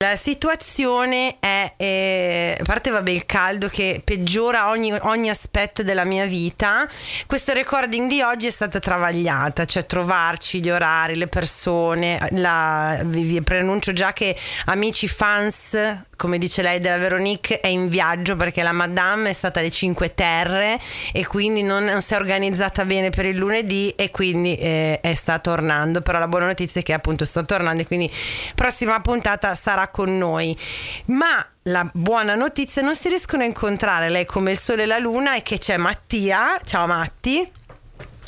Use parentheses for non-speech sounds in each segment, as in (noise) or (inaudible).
La situazione è, eh, a parte vabbè il caldo che peggiora ogni, ogni, aspetto della mia vita, questo recording di oggi è stata travagliata, cioè trovarci gli orari, le persone, la, vi, vi preannuncio già che amici fans come dice lei della Veronique, è in viaggio perché la Madame è stata alle Cinque Terre e quindi non, non si è organizzata bene per il lunedì e quindi eh, è, sta tornando. Però la buona notizia è che appunto sta tornando e quindi prossima puntata sarà con noi. Ma la buona notizia non si riescono a incontrare lei come il sole e la luna e che c'è Mattia. Ciao Matti.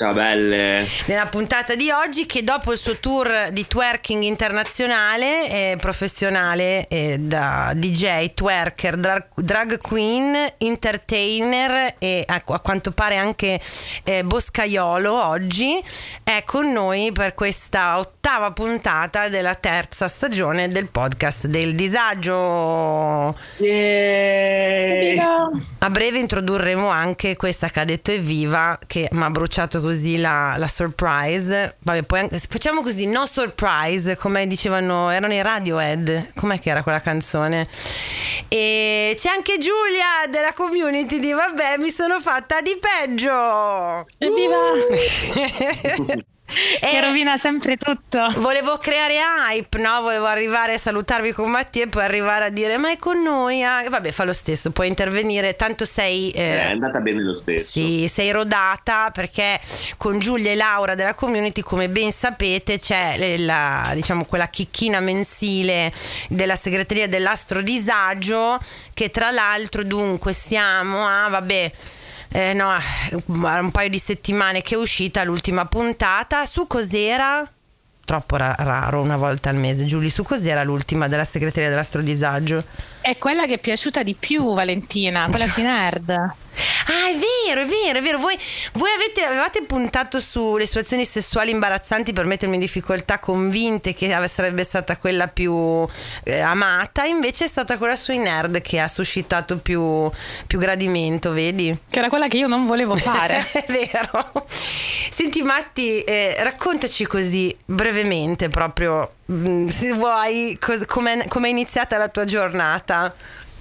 Ciao belle. Nella puntata di oggi che dopo il suo tour di twerking internazionale, eh, professionale eh, da DJ, twerker, drag, drag, queen, entertainer e a, a quanto pare anche eh, boscaiolo oggi, è con noi per questa ottava puntata della terza stagione del podcast del disagio. Yeah. A breve introdurremo anche questa che ha detto evviva che mi ha bruciato così così la, la surprise. Vabbè, poi anche, facciamo così, no surprise, come dicevano, erano i Radiohead. Com'è che era quella canzone? E c'è anche Giulia della community di Vabbè, mi sono fatta di peggio. Evviva! (laughs) che eh, rovina sempre tutto. Volevo creare hype, no? Volevo arrivare a salutarvi con Mattia e poi arrivare a dire ma è con noi. Ah. Vabbè, fa lo stesso, puoi intervenire, tanto sei... Eh, è andata bene lo stesso. Sì, sei rodata perché con Giulia e Laura della community, come ben sapete, c'è la, diciamo, quella chicchina mensile della segreteria dell'astro disagio che tra l'altro dunque siamo a, vabbè eh, no, un paio di settimane che è uscita l'ultima puntata. Su cos'era? Troppo ra- raro una volta al mese. Giulia, su cos'era l'ultima della segreteria dell'astrodisagio? È quella che è piaciuta di più, Valentina, quella più nerd. Ah, è vero, è vero, è vero. Voi, voi avete, avevate puntato sulle situazioni sessuali imbarazzanti per mettermi in difficoltà, convinte che sarebbe stata quella più eh, amata, invece è stata quella sui nerd che ha suscitato più, più gradimento, vedi? Che era quella che io non volevo fare. (laughs) è vero. Senti Matti, eh, raccontaci così brevemente proprio, mm, se vuoi, come è iniziata la tua giornata.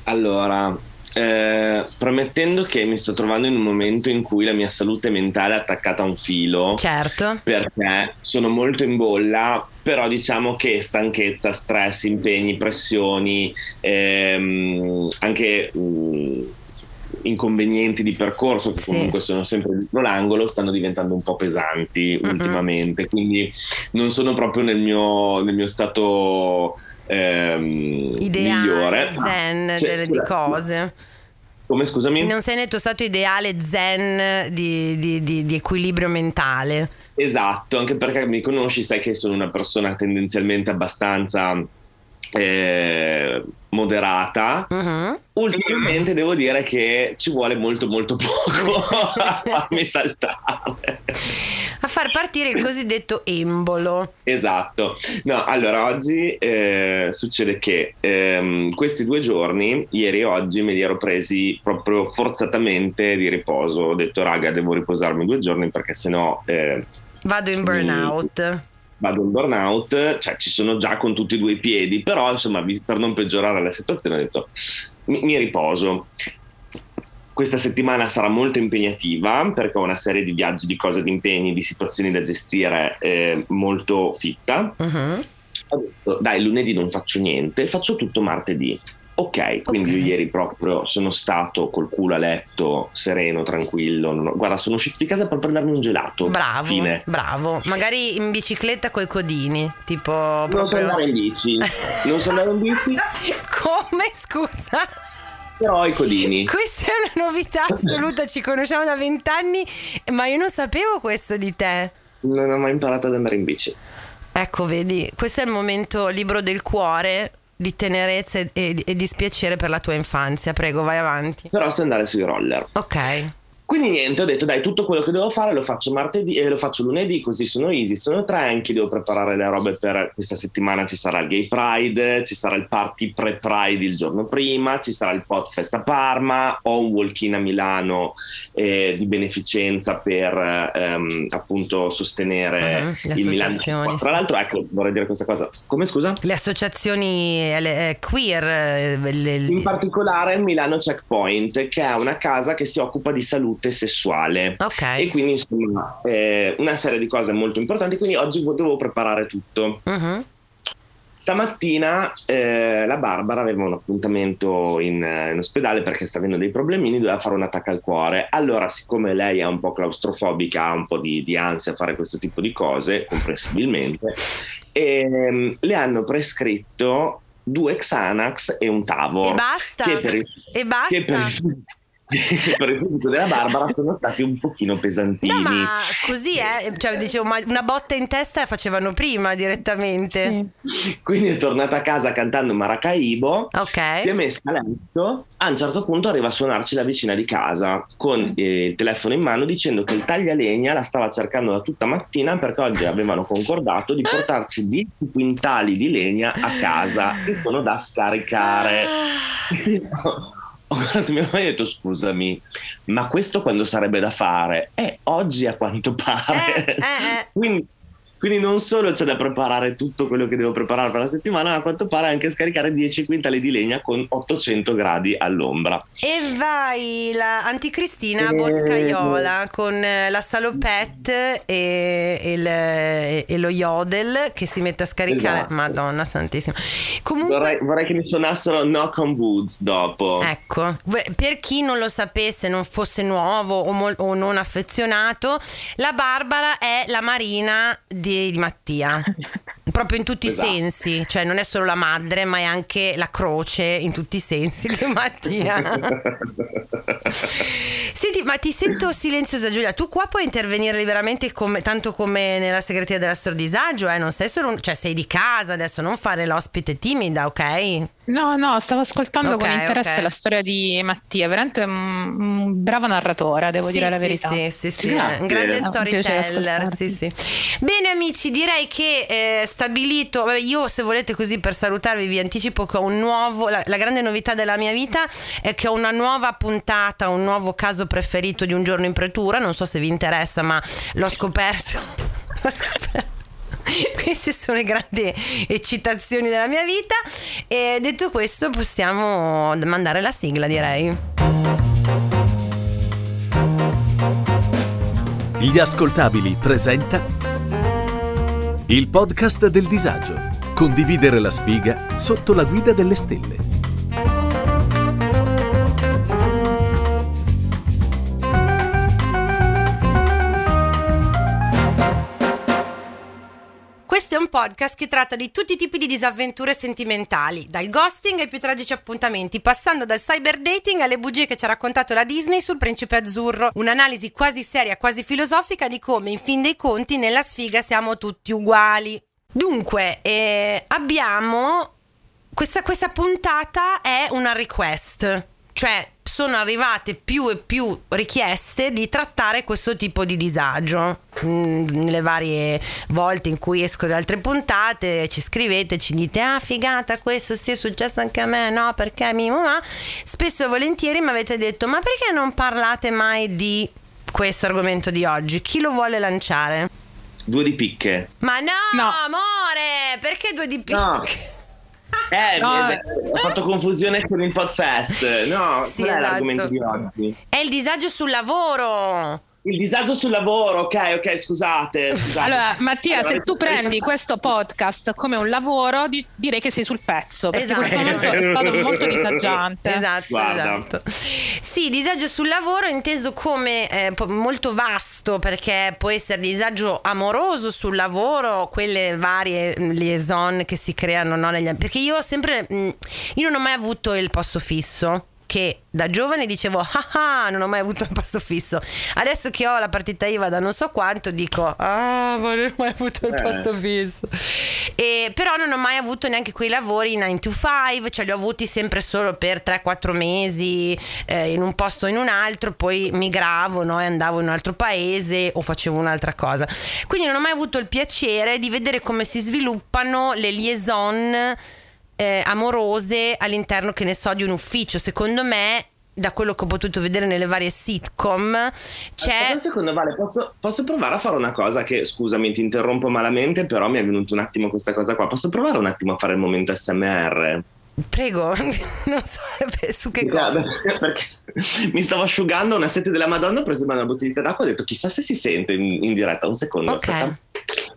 Allora, eh, promettendo che mi sto trovando in un momento in cui la mia salute mentale è attaccata a un filo. Certo. Perché sono molto in bolla, però diciamo che stanchezza, stress, impegni, pressioni, ehm, anche... Mh, mm, inconvenienti di percorso che sì. comunque sono sempre dietro l'angolo stanno diventando un po' pesanti uh-huh. ultimamente quindi non sono proprio nel mio, nel mio stato ehm, ideale migliore zen cioè, delle, di cose come scusami? Non sei nel tuo stato ideale zen di, di, di, di, equilibrio mentale. Esatto, anche perché mi conosci, sai che sono una persona tendenzialmente abbastanza eh, moderata. Uh-huh. Ultimamente devo dire che ci vuole molto molto poco (laughs) a farmi saltare. A far partire il cosiddetto embolo. Esatto. No, allora oggi eh, succede che ehm, questi due giorni, ieri e oggi, me li ero presi proprio forzatamente di riposo. Ho detto, raga, devo riposarmi due giorni perché sennò... Eh, Vado in burnout. Mi vado in burnout, cioè ci sono già con tutti e due i piedi, però insomma per non peggiorare la situazione ho detto mi, mi riposo. Questa settimana sarà molto impegnativa perché ho una serie di viaggi, di cose, di impegni, di situazioni da gestire eh, molto fitta. Uh-huh. Ho detto, dai, lunedì non faccio niente, faccio tutto martedì. Ok, quindi okay. io ieri proprio sono stato col culo a letto, sereno, tranquillo. Ho... Guarda, sono uscito di casa per prendermi un gelato. Bravo, Fine. bravo. Magari in bicicletta coi codini, tipo... Non proprio... so andare in bici. non so andare in bici. (laughs) Come, scusa? Però i codini. Questa è una novità assoluta, ci conosciamo da vent'anni, ma io non sapevo questo di te. Non ho mai imparato ad andare in bici. Ecco, vedi, questo è il momento libro del cuore di tenerezza e, e, e dispiacere per la tua infanzia. Prego, vai avanti. Però so andare sui roller. Ok. Quindi niente, ho detto dai, tutto quello che devo fare lo faccio martedì e eh, lo faccio lunedì, così sono easy, sono tranqui, devo preparare le robe per questa settimana, ci sarà il Gay Pride, ci sarà il party pre-Pride il giorno prima, ci sarà il Podfest a Parma, ho un walk-in a Milano eh, di beneficenza per ehm, appunto sostenere uh-huh, il Milano. Tra l'altro, ecco, vorrei dire questa cosa, come scusa? Le associazioni le, eh, queer. Eh, le... In particolare il Milano Checkpoint, che è una casa che si occupa di salute salute sessuale. Okay. E quindi insomma eh, una serie di cose molto importanti, quindi oggi dovevo preparare tutto. Uh-huh. Stamattina eh, la Barbara aveva un appuntamento in, in, ospedale perché sta avendo dei problemini, doveva fare un attacco al cuore. Allora, siccome lei è un po' claustrofobica, ha un po' di, di ansia a fare questo tipo di cose, comprensibilmente, (laughs) ehm, le hanno prescritto due Xanax e un Tavor. E basta. Per, e basta. Che per, (laughs) per il fisico della Barbara sono stati un pochino pesantini. No, ma così è, eh? cioè, dicevo, ma una botta in testa la facevano prima direttamente. Sì. Quindi è tornata a casa cantando Maracaibo, okay. si è messa a letto, a un certo punto arriva a suonarci la vicina di casa con eh, il telefono in mano dicendo che il taglialegna la stava cercando da tutta mattina perché oggi avevano concordato di portarci 10 quintali di legna a casa che sono da scaricare. Ah. (laughs) ho guardato mia mamma e ho detto scusami, ma questo quando sarebbe da fare? Eh, oggi a quanto pare. Eh, eh, eh. (laughs) Quindi quindi non solo c'è da preparare tutto quello che devo preparare per la settimana, ma a quanto pare anche scaricare 10 quintali di legna con 800 gradi all'ombra. E vai la anticristina e... boscaiola con eh, la salopette e, il, e, lo yodel che si mette a scaricare. Esatto. Madonna santissima. Comunque... Vorrei, vorrei, che mi suonassero Knock on Woods dopo. Ecco, per chi non lo sapesse, non fosse nuovo o, mol- o non affezionato, la Barbara è la marina di di, di Mattia. (laughs) Proprio in tutti esatto. i sensi, cioè non è solo la madre, ma è anche la croce in tutti i sensi di Mattia. (laughs) Senti, ma ti sento silenziosa Giulia, tu qua puoi intervenire liberamente come, tanto come nella segreteria dell'astro disagio, eh? non sei solo, un, cioè sei di casa adesso, non fare l'ospite timida, ok? No, no, stavo ascoltando okay, con interesse okay. la storia di Mattia, veramente un, un bravo narratore, devo sì, dire la sì, verità. Sì, sì, sì, un grande storyteller. Sì, sì. Bene amici, direi che eh, stabilito, vabbè, io se volete così per salutarvi vi anticipo che ho un nuovo, la, la grande novità della mia vita è che ho una nuova puntata, un nuovo caso preferito di un giorno in pretura, non so se vi interessa ma l'ho scoperto. (laughs) l'ho scoperto (laughs) queste sono le grandi eccitazioni della mia vita. E detto questo, possiamo mandare la sigla, direi. Gli ascoltabili presenta il podcast del disagio. Condividere la sfiga sotto la guida delle stelle. Podcast che tratta di tutti i tipi di disavventure sentimentali, dal ghosting ai più tragici appuntamenti, passando dal cyber dating alle bugie che ci ha raccontato la Disney sul principe azzurro. Un'analisi quasi seria, quasi filosofica di come, in fin dei conti, nella sfiga siamo tutti uguali. Dunque, eh, abbiamo. Questa, questa puntata è una request, cioè sono arrivate più e più richieste di trattare questo tipo di disagio. Mm, nelle varie volte in cui esco da altre puntate ci scrivete, ci dite ah figata questo sì è successo anche a me, no perché mi ma spesso e volentieri mi avete detto ma perché non parlate mai di questo argomento di oggi? Chi lo vuole lanciare? Due di picche. Ma no, no. amore, perché due di picche? No. Eh, no. ho fatto confusione con il podfest. No, sì, qual è esatto. l'argomento di oggi? È il disagio sul lavoro. Il disagio sul lavoro, ok, ok, scusate. scusate. Allora, Mattia, allora, se tu prendi questo podcast come un lavoro, di- direi che sei sul pezzo, perché esatto. questo momento è stato (laughs) molto disagiante. Esatto, Guarda. esatto. Sì, disagio sul lavoro inteso come eh, molto vasto, perché può essere disagio amoroso sul lavoro, quelle varie mm, liaison che si creano no, negli Perché io ho sempre... Mm, io non ho mai avuto il posto fisso che da giovane dicevo ah, ah non ho mai avuto un posto fisso adesso che ho la partita IVA da non so quanto dico ah ma non ho mai avuto il eh. posto fisso e, però non ho mai avuto neanche quei lavori 9 to 5 cioè li ho avuti sempre solo per 3-4 mesi eh, in un posto o in un altro poi migravo no, e andavo in un altro paese o facevo un'altra cosa. Quindi non ho mai avuto il piacere di vedere come si sviluppano le liaison eh, amorose all'interno, che ne so, di un ufficio. Secondo me da quello che ho potuto vedere nelle varie sitcom c'è Aspetta un secondo Vale posso, posso, provare a fare una cosa che scusami ti interrompo malamente però mi è venuto un attimo questa cosa qua posso provare un attimo a fare il momento SMR Prego, (laughs) non so su che cosa. (laughs) Perché mi stavo asciugando una sete della Madonna, ho preso una bottiglietta d'acqua e ho detto chissà se si sente in, in diretta. Un secondo. Ok.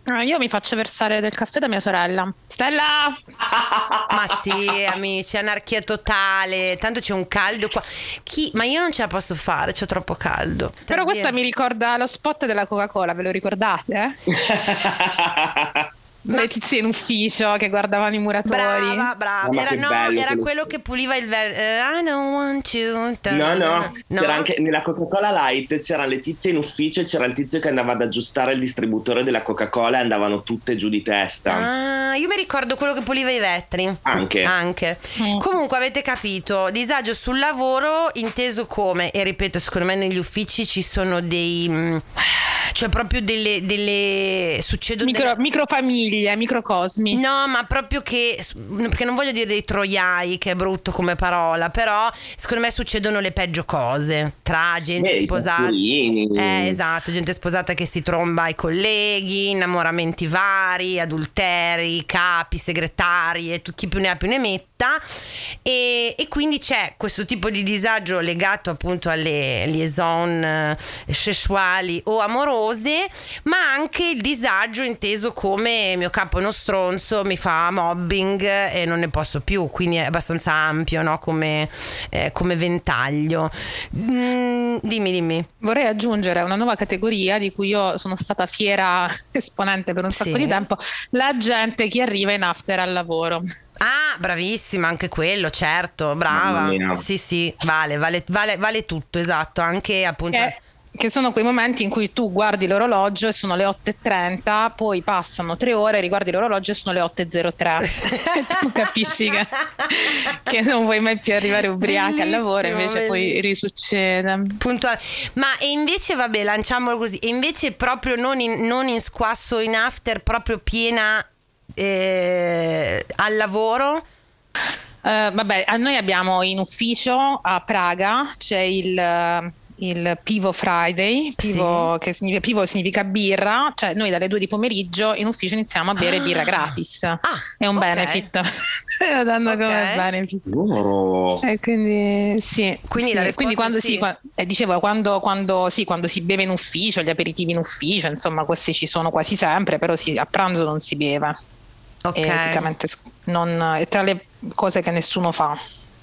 Ah, io mi faccio versare del caffè da mia sorella. Stella! (laughs) Ma sì, amici, anarchia totale. Tanto c'è un caldo qua. Chi? Ma io non ce la posso fare, c'ho troppo caldo. Però questa mi ricorda lo spot della Coca-Cola, ve lo ricordate? (laughs) Ma... le tizie in ufficio che guardavano i muratori. Brava, brava. Oh, era, no, era quello che puliva il verre. Uh, I don't want you. No, no, no. C'era anche nella Coca-Cola Light c'erano le tizie in ufficio e c'era il tizio che andava ad aggiustare il distributore della Coca-Cola e andavano tutte giù di testa. Ah, io mi ricordo quello che puliva i vetri. Anche. Anche. Mm. Comunque avete capito, disagio sul lavoro inteso come, e ripeto, secondo me negli uffici ci sono dei... Mm, cioè proprio delle... delle succedono... Micro, delle... Microfamiglie, microcosmi. No, ma proprio che... Perché non voglio dire dei troiai, che è brutto come parola, però secondo me succedono le peggio cose. Tra gente Beh, sposata... Eh, esatto, gente sposata che si tromba ai colleghi, innamoramenti vari, adulteri, capi, segretari e chi più ne ha più ne metta. E, e quindi c'è questo tipo di disagio legato appunto alle liaison eh, sessuali o amorose ma anche il disagio inteso come mio capo è uno stronzo, mi fa mobbing e non ne posso più, quindi è abbastanza ampio no? come, eh, come, ventaglio. Mm, dimmi, dimmi. Vorrei aggiungere una nuova categoria di cui io sono stata fiera (laughs) esponente per un sacco sì. di tempo, la gente che arriva in after al lavoro. Ah, bravissima, anche quello, certo, brava. Sì, sì, vale, vale, vale, vale tutto, esatto, anche appunto... Eh che sono quei momenti in cui tu guardi l'orologio e sono le 8.30, poi passano tre ore, riguardi l'orologio e sono le 8.03. (laughs) tu capisci che, che, non vuoi mai più arrivare ubriaca al lavoro, invece bellissimo. poi risuccede. Puntuale. Ma e invece, vabbè, lanciamolo così, e invece proprio non in, non in squasso in after, proprio piena eh, al lavoro? Uh, vabbè, noi abbiamo in ufficio a Praga c'è il il Pivo Friday, pivo, sì. che significa, pivo significa birra, cioè noi dalle due di pomeriggio in ufficio iniziamo a bere ah. birra gratis, ah, è un okay. benefit. (laughs) lo danno okay. come benefit. Oh. E quindi sì. Quindi, sì. quindi quando, sì. Sì, eh, dicevo, quando, quando, sì, quando si beve in ufficio, gli aperitivi in ufficio, insomma, questi ci sono quasi sempre, però sì, a pranzo non si beve. Ok. E, non, è tra le cose che nessuno fa.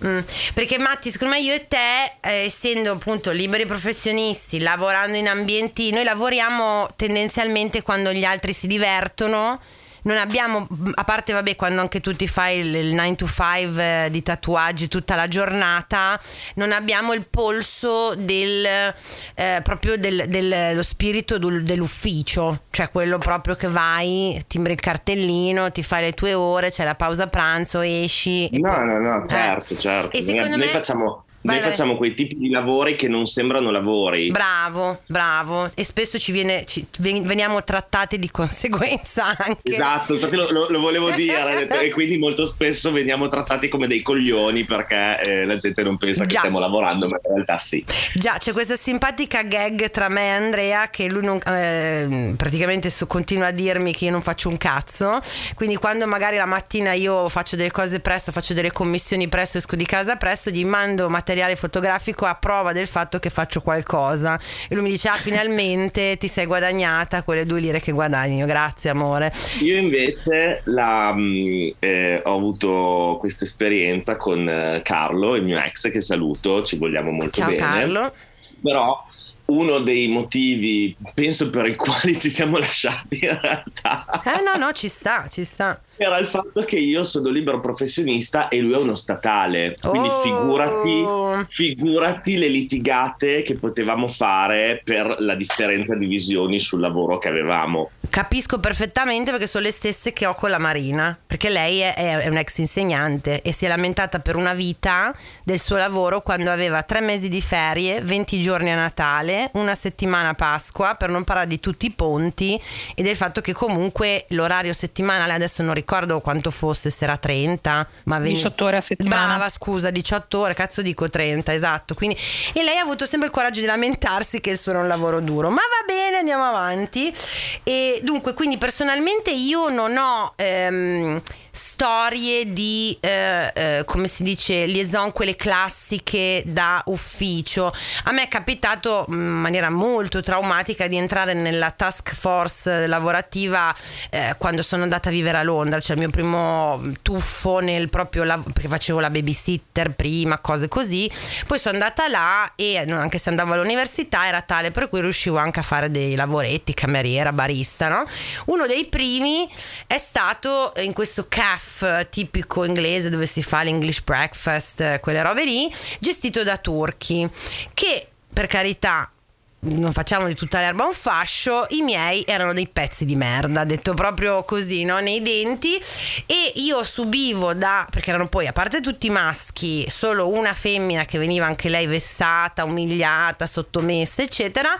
Mm, perché Matti, secondo me io e te, eh, essendo appunto liberi professionisti, lavorando in ambienti, noi lavoriamo tendenzialmente quando gli altri si divertono non abbiamo, a parte vabbè quando anche tu ti fai il, il 9 to 5 eh, di tatuaggi tutta la giornata, non abbiamo il polso del, eh, proprio del, dello spirito del, dell'ufficio, cioè quello proprio che vai, timbri il cartellino, ti fai le tue ore, c'è la pausa pranzo, esci. No, poi, no, no, certo, eh. certo. E secondo noi, me... noi facciamo Vai, Noi vai. facciamo quei tipi di lavori che non sembrano lavori. Bravo, bravo. E spesso ci, viene, ci veniamo trattati di conseguenza (laughs) anche. Esatto, infatti lo, lo, lo volevo dire. (laughs) e quindi molto spesso veniamo trattati come dei coglioni perché eh, la gente non pensa Già. che stiamo lavorando, ma in realtà sì. Già, c'è questa simpatica gag tra me e Andrea che lui non, eh, praticamente so, continua a dirmi che io non faccio un cazzo. Quindi quando magari la mattina io faccio delle cose presto, faccio delle commissioni presto, esco di casa presto, gli mando materiale materiale fotografico a prova del fatto che faccio qualcosa. E lui mi dice: Ah, finalmente ti sei guadagnata quelle due lire che guadagno. Grazie, amore. Io invece la, mm, eh, ho avuto questa esperienza con eh, Carlo, il mio ex, che saluto, ci vogliamo molto Ciao, bene. Carlo. Però uno dei motivi, penso, per i (laughs) quali ci siamo lasciati in realtà. Eh no, no, ci sta, ci sta. Era il fatto che io sono libero professionista e lui è uno statale. Quindi Oh. figurati, figurati le litigate che potevamo fare per la differenza di visioni sul lavoro che avevamo. Capisco perfettamente perché sono le stesse che ho con la Marina, perché lei è, è un ex insegnante e si è lamentata per una vita del suo lavoro quando aveva tre mesi di ferie, 20 giorni a Natale, una settimana a Pasqua, per non parlare di tutti i ponti e del fatto che comunque l'orario settimanale, adesso non ricordo quanto fosse, se era 30, ma veni- 18 ore a settimana. Brava, scusa, 18 ore, cazzo dico 30, esatto. Quindi, e lei ha avuto sempre il coraggio di lamentarsi che il suo era un lavoro duro. Ma va bene, andiamo avanti. E dunque, quindi personalmente io non ho ehm, storie di, eh, eh, come si dice, liaison, quelle classiche da ufficio. A me è capitato mm, in maniera molto traumatica di entrare nella task force lavorativa eh, quando sono andata a vivere a Londra, cioè il mio primo tuffo nel proprio lavoro, perché facevo la babysitter prima, cose così. Poi sono andata là e anche se andavo all'università era tale per cui riuscivo anche a fare dei lavoretti, cameriera, barista, no? Uno dei primi è stato in questo caff tipico inglese dove si fa l'English breakfast, eh, quelle robe lì, gestito da turchi, che per carità non facciamo di tutta l'erba un fascio, i miei erano dei pezzi di merda, detto proprio così, no? nei denti e io subivo da, perché erano poi a parte tutti maschi, solo una femmina che veniva anche lei vessata, umiliata, sottomessa, eccetera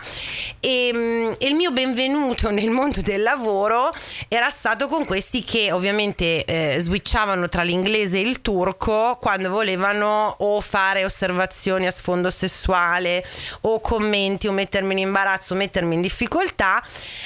e, mm, e il mio benvenuto (laughs) nel mondo del lavoro era stato con questi che ovviamente eh, switchavano tra l'inglese e il turco quando volevano o fare osservazioni a sfondo sessuale o commenti o mettermi in imbarazzo, mettermi in difficoltà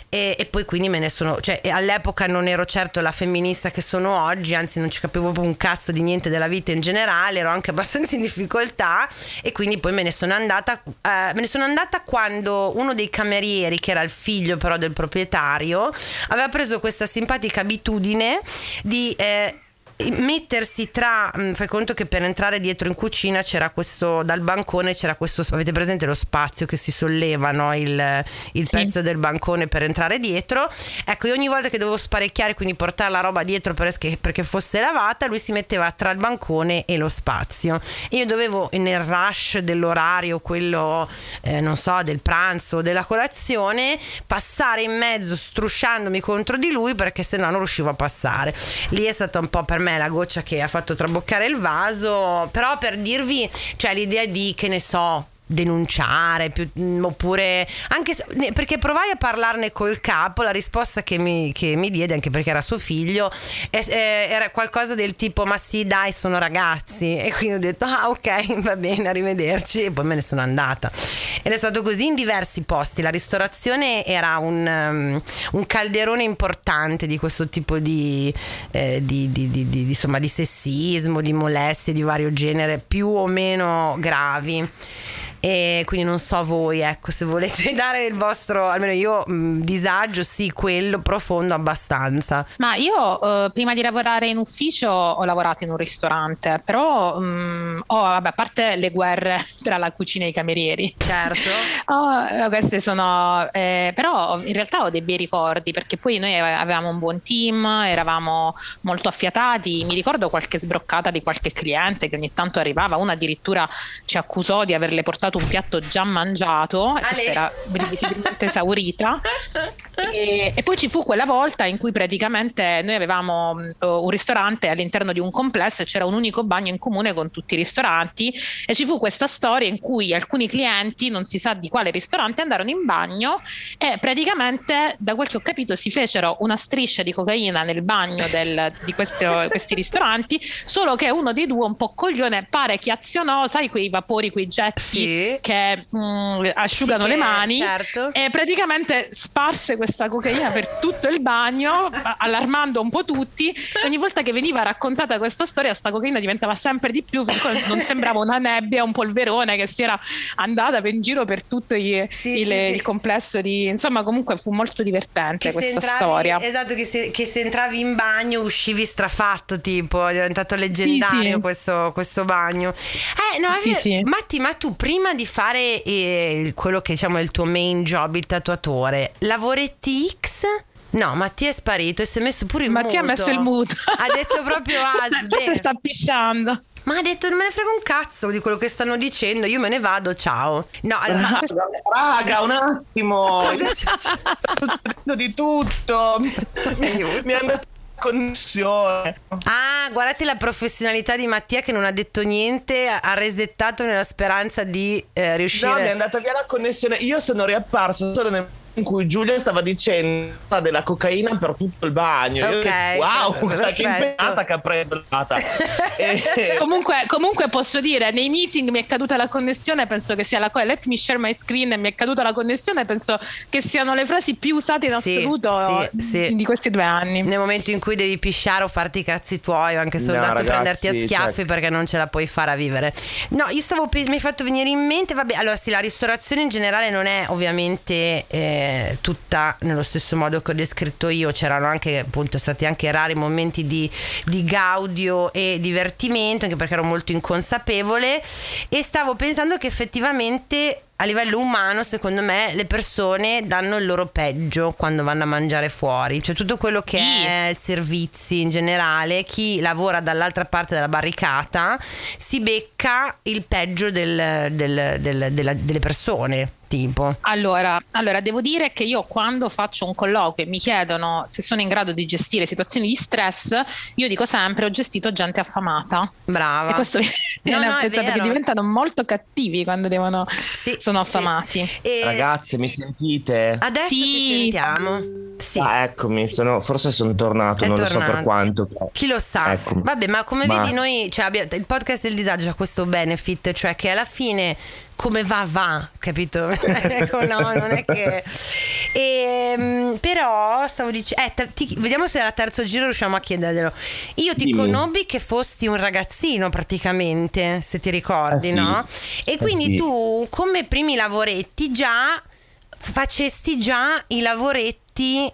e, e poi quindi me ne sono, cioè all'epoca non ero certo la femminista che sono oggi, anzi non ci capivo proprio un cazzo di niente della vita in generale, ero anche (laughs) abbastanza in difficoltà e quindi poi me ne sono andata, eh, me ne sono andata quando uno dei camerieri, che era il figlio però del proprietario, aveva preso questa simpatica abitudine di... eh, mettersi tra mh, fai conto che per entrare dietro in cucina c'era questo dal bancone c'era questo avete presente lo spazio che si solleva no? il, il Sì. pezzo del bancone per entrare dietro ecco io ogni volta che dovevo sparecchiare quindi portare la roba dietro perché, perché fosse lavata lui si metteva tra il bancone e lo spazio e io dovevo nel rush dell'orario quello eh, non so del pranzo o della colazione passare in mezzo strusciandomi contro di lui perché se no non riuscivo a passare lì è stata un po' per me la goccia che ha fatto traboccare il vaso però per dirvi cioè l'idea di che ne so denunciare più- mm, oppure anche se- perché provai a parlarne col capo la risposta che mi, che mi diede anche perché era suo figlio è- è- era qualcosa del tipo ma sì dai sono ragazzi e quindi ho detto ah ok (laughs) va bene arrivederci e poi me ne sono andata. Ed è stato così in diversi posti. La ristorazione era un, um, un calderone importante di questo tipo di, eh, di- di- di- insomma, di sessismo di molestie di vario genere più o meno gravi e quindi non so voi, ecco, se volete (laughs) dare il vostro, almeno io, mh, disagio, sì, quello profondo abbastanza. Ma io eh, prima di lavorare in ufficio ho lavorato in un ristorante, però mm, ho, vabbè, a parte le guerre (laughs) tra la cucina e i camerieri. Certo. (laughs) Oh, queste sono, eh, però in realtà ho dei bei ricordi perché poi noi avevamo un buon team, eravamo molto affiatati. Mi ricordo qualche sbroccata di qualche cliente che ogni tanto arrivava, una addirittura ci accusò di averle portato un piatto già mangiato, Ale. era visibilmente esaurita. (laughs) E, e poi ci fu quella volta in cui praticamente noi avevamo mh, un ristorante all'interno di un complesso e c'era un unico bagno in comune con tutti i ristoranti e ci fu questa storia in cui alcuni clienti, non si sa di quale ristorante, andarono in bagno e praticamente da quel che ho capito si fecero una striscia di cocaina nel bagno del- di questo- (laughs) questi ristoranti, solo che uno dei due un po' coglione pare che azionò, sai quei vapori, quei getti Sì. Che mh, asciugano Sì, le mani certo. e praticamente sparse questa cocaina per tutto il bagno, allarmando un po' tutti. Ogni volta che veniva raccontata questa storia, sta cocaina diventava sempre di più, non sembrava una nebbia, un polverone che si era andata in giro per tutto i, sì, il, sì, il, complesso di... Insomma, comunque fu molto divertente che questa entravi, storia. Esatto, che se, che se, entravi in bagno uscivi strafatto, tipo, è diventato leggendario questo, questo, bagno. Eh, no, Matti, ma tu prima di fare eh, quello che diciamo è il tuo main job, il tatuatore, lavoretti X? No, Mattia è sparito e si è messo pure il Mattia muto. ha messo il muto. Ha detto proprio (laughs) asbe. Forse sta pisciando. Ma ha detto non me ne frega un cazzo di quello che stanno dicendo, io me ne vado, ciao. No, allora... (laughs) Raga, un attimo. (laughs) Cosa è successo? Sto di tutto. Mi è andata connessione. Ah, guardate la professionalità di Mattia che non ha detto niente, ha resettato nella speranza di eh, riuscire. No, mi è andata via la connessione. Io sono riapparso solo nel in cui Giulia stava dicendo della cocaina per tutto il bagno. Okay, wow, che impegnata che ha preso l'ata. (laughs) e... comunque, comunque, posso dire, nei meeting mi è caduta la connessione, penso che sia la cosa, let me share my screen mi è caduta la connessione, penso che siano le frasi più usate in sì, assoluto sì, sì. di questi due anni. Nel momento in cui devi pisciare o farti i cazzi tuoi o anche soltanto no, ragazzi, prenderti a schiaffi cioè... perché non ce la puoi fare a vivere. No, io stavo, mi hai fatto venire in mente, vabbè, allora sì, la ristorazione in generale non è ovviamente... Eh, tutta nello stesso modo che ho descritto io, c'erano anche appunto stati anche rari momenti di, di gaudio e divertimento, anche perché ero molto inconsapevole. E stavo pensando che effettivamente a livello umano, secondo me, le persone danno il loro peggio quando vanno a mangiare fuori. Cioè, tutto quello che è servizi in generale, chi lavora dall'altra parte della barricata si becca il peggio del, del, del, della, delle persone tipo? Allora, allora, devo dire che io quando faccio un colloquio e mi chiedono se sono in grado di gestire situazioni di stress, io dico sempre ho gestito gente affamata. Brava. E questo no, (laughs) no, è perché diventano molto cattivi quando devono, sì, sono affamati. Sì. E... Ragazzi, mi sentite? Adesso sì. ti sentiamo. Sì. Ah, eccomi, sono, forse sono tornato, è non tornato. lo so per quanto. Chi lo sa? Eccomi. Vabbè, ma come ma... vedi noi, cioè, il podcast del disagio ha questo benefit, cioè che alla fine come va va, capito? (laughs) ecco, no, non è che... E, ehm, però stavo dicendo, eh, ti, vediamo se al terzo giro riusciamo a chiederglielo. Io ti Dimmi. conobbi che fosti un ragazzino praticamente, se ti ricordi, eh sì. no? E eh quindi sì. tu come primi lavoretti già facesti già i lavoretti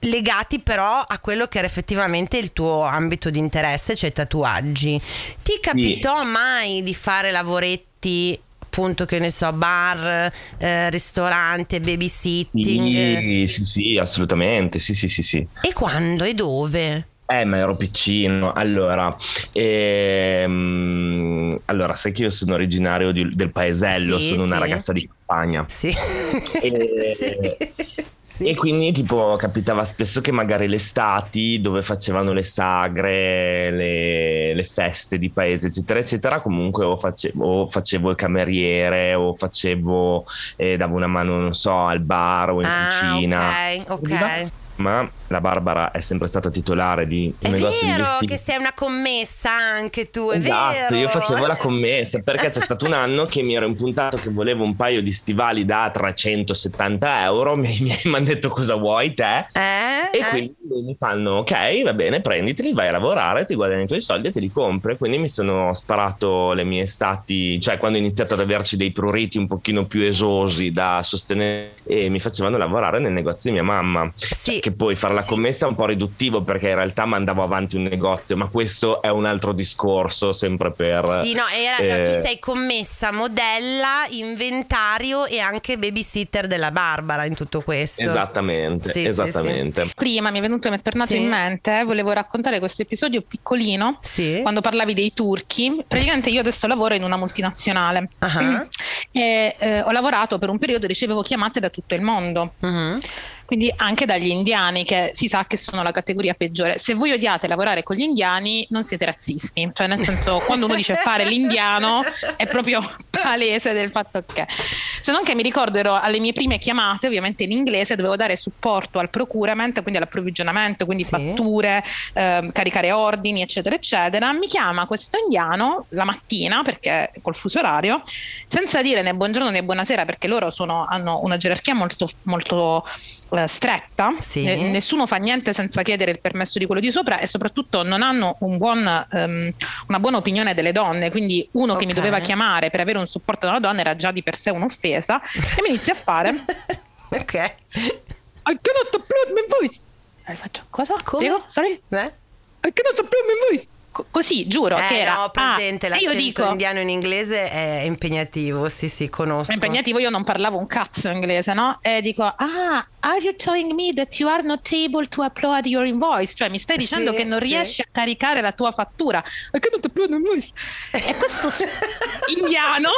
legati però a quello che era effettivamente il tuo ambito di interesse, cioè i tatuaggi. Ti capitò sì. mai di fare lavoretti appunto che ne so bar, eh, ristorante, babysitting? Sì, sì, sì, assolutamente, sì, sì, sì, sì. E quando e dove? Eh, ma ero piccino. Allora, ehm, allora sai che io sono originario di, del paesello, sì, sono una ragazza di campagna. Sì. E, (laughs) sì. Sì. E quindi tipo capitava spesso che magari le estati dove facevano le sagre, le, le feste di paese, eccetera, eccetera, comunque o facevo, o facevo il cameriere o facevo, eh, davo una mano, non so, al bar o in ah, cucina. Ok, ok ma la Barbara è sempre stata titolare di un è negozio vero che sei una commessa anche tu, è esatto, vero. io facevo la (laughs) commessa perché c'è stato un anno che mi ero impuntato che volevo un paio di stivali da 370 euro, mi, (laughs) mi hanno detto cosa vuoi te? Eh, e eh. quindi mi fanno ok, va bene, prenditeli, vai a lavorare, ti guadagni i tuoi soldi e te li compri. Quindi mi sono sparato le mie estati, cioè quando ho iniziato ad averci dei pruriti un pochino più esosi da sostenere e mi facevano lavorare nel negozio di mia mamma. Sì, che poi fare la commessa è un po' riduttivo perché in realtà mandavo avanti un negozio, ma questo è un altro discorso sempre per... Sì, no, era, eh... tu sei commessa, modella, inventario e anche babysitter della Barbara in tutto questo. Esattamente, sì, esattamente. Sì, sì. Prima mi è venuto, mi è tornato in mente, volevo raccontare questo episodio piccolino, quando parlavi dei turchi. Praticamente io adesso lavoro in una multinazionale uh-huh. (clears throat) e eh, ho lavorato per un periodo, ricevevo chiamate da tutto il mondo. Uh-huh quindi anche dagli indiani che si sa che sono la categoria peggiore. Se voi odiate lavorare con gli indiani non siete razzisti, cioè nel senso quando uno dice fare l'indiano è proprio (laughs) palese del fatto che Se non che mi ricordo ero alle mie prime chiamate, ovviamente in inglese, dovevo dare supporto al procurement, quindi all'approvvigionamento, quindi sì. fatture, eh, caricare ordini, eccetera, eccetera. Mi chiama questo indiano la mattina, perché col fuso orario, senza dire né buongiorno né buonasera, perché loro sono, hanno una gerarchia molto, molto eh, stretta, sì. eh, nessuno fa niente senza chiedere il permesso di quello di sopra e soprattutto non hanno un buon, um, una buona opinione delle donne, quindi uno okay. che mi doveva chiamare per avere un supporto da una donna era già di per sé un'offesa e mi inizia a fare (laughs) ok I cannot upload my voice e faccio cosa? Come? Dico, sorry? Eh? I cannot upload my voice così, giuro eh, che era. No, presente, ah, l'accento dico, indiano in inglese è impegnativo, sì, sì, conosco. È impegnativo, io non parlavo un cazzo inglese, no? E dico, ah, are you telling me that you are not able to upload your invoice? Cioè, mi stai dicendo sì, che non sì. riesci a caricare la tua fattura. I cannot upload my invoice. E questo (laughs) indiano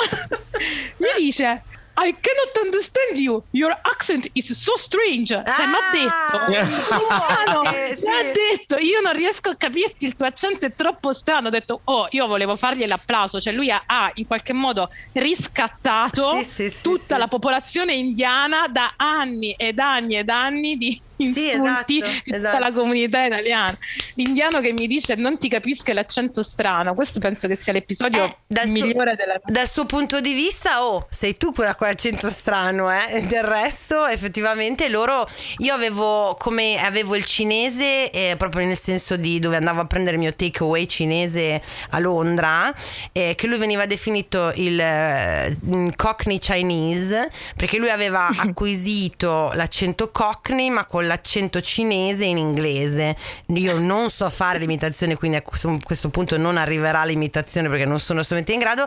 (laughs) mi dice, i cannot understand you. Your accent is so strange. Cioè, ah, mi ha detto, (laughs) (laughs) no, sì, sì. ha detto, io non riesco a capirti, il tuo accento è troppo strano. Ho detto, oh, io volevo fargli l'applauso. Cioè, lui ha, ha in qualche modo riscattato sì, tutta la popolazione indiana da anni ed anni ed anni di insulti esatto, di esatto. la comunità italiana. L'indiano che mi dice non ti capisco l'accento strano. Questo penso che sia l'episodio eh, migliore suo, della Dal suo punto di vista, oh, sei tu quella con l'accento strano, eh? Del resto, effettivamente, loro. Io avevo come avevo il cinese, eh, proprio nel senso di dove andavo a prendere il mio takeaway cinese a Londra, eh, che lui veniva definito il uh, Cockney Chinese, perché lui aveva (laughs) acquisito l'accento Cockney, ma con l'accento cinese in inglese. Io non so fare l'imitazione, quindi a questo punto non arriverà l'imitazione perché non sono assolutamente in grado.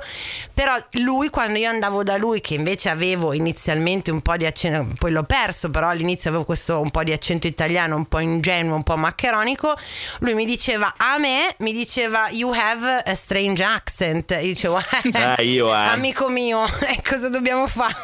Però lui, quando io andavo da lui, che invece avevo inizialmente un po' di accento, poi l'ho perso, però all'inizio avevo questo un po' di accento italiano, un po' ingenuo, un po' maccheronico. Lui mi diceva a me, mi diceva you have a strange accent. Io dicevo, (laughs) eh, io, eh. amico mio, (laughs) eh, cosa dobbiamo fare?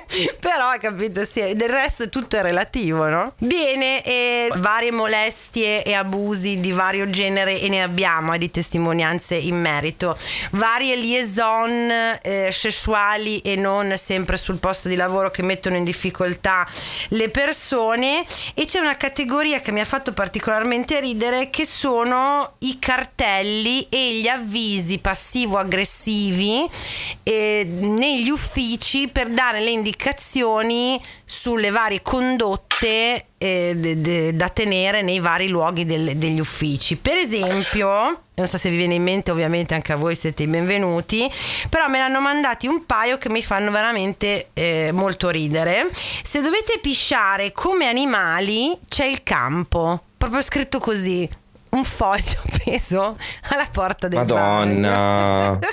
(laughs) però hai capito, sì, del resto tutto è relativo, no? Bene, e varie molestie e abusi di vario genere e ne abbiamo eh, di testimonianze in merito. Varie liaison eh, sessuali e non sempre sul posto di lavoro che mettono in difficoltà le persone e c'è una categoria che mi ha fatto particolarmente ridere che sono i cartelli e gli avvisi passivo-aggressivi eh, negli uffici per dare le indicazioni sulle varie condotte eh, de, de, da tenere nei vari luoghi del, degli uffici. Per esempio, non so se vi viene in mente, ovviamente anche a voi siete i benvenuti, però me ne hanno mandati un paio che mi fanno veramente eh, molto ridere. Se dovete pisciare come animali, c'è il campo, proprio scritto così un foglio (laughs) appeso alla porta del Madonna. (laughs)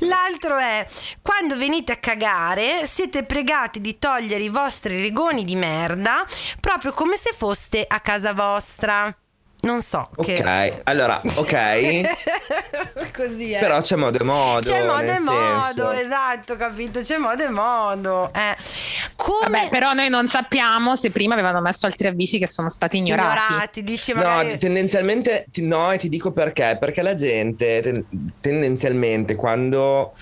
L'altro è quando venite a cagare siete pregati di togliere i vostri rigoni di merda proprio come se foste a casa vostra. Non so. Ok, che... allora, (laughs) ok. Così è. Però c'è modo e modo. C'è modo e modo, senso. esatto, capito? C'è modo e modo. Eh. Come... Vabbè, però noi non sappiamo se prima avevano messo altri avvisi che sono stati ignorati. ignorati dici magari... No, tendenzialmente no, e ti dico perché. Perché la gente ten- tendenzialmente quando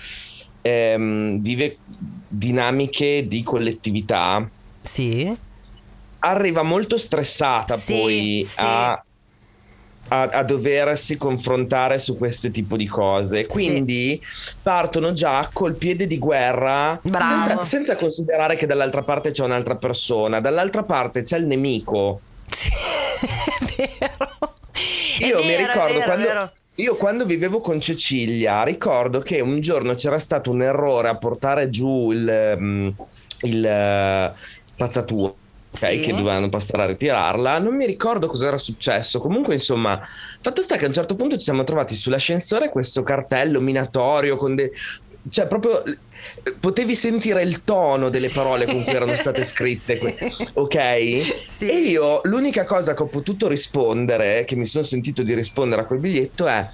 ehm, vive dinamiche di collettività... Sì arriva molto stressata sì, poi sì. A, a, a, doversi confrontare su questo tipo di cose. Quindi sì. partono già col piede di guerra senza, senza, considerare che dall'altra parte c'è un'altra persona, dall'altra parte c'è il nemico. Sì, (laughs) è vero. Io è mi vero, ricordo vero, quando... Io quando vivevo con Cecilia ricordo che un giorno c'era stato un errore a portare giù il, mm, il, il eh, pazzatura Okay, sì. che dovevano passare a ritirarla. Non mi ricordo cosa era successo. Comunque, insomma, fatto sta che a un certo punto ci siamo trovati sull'ascensore questo cartello minatorio con dei. cioè, proprio potevi sentire il tono delle parole con cui erano state scritte, (laughs) sì. ok? Sì. E io l'unica cosa che ho potuto rispondere, che mi sono sentito di rispondere a quel biglietto è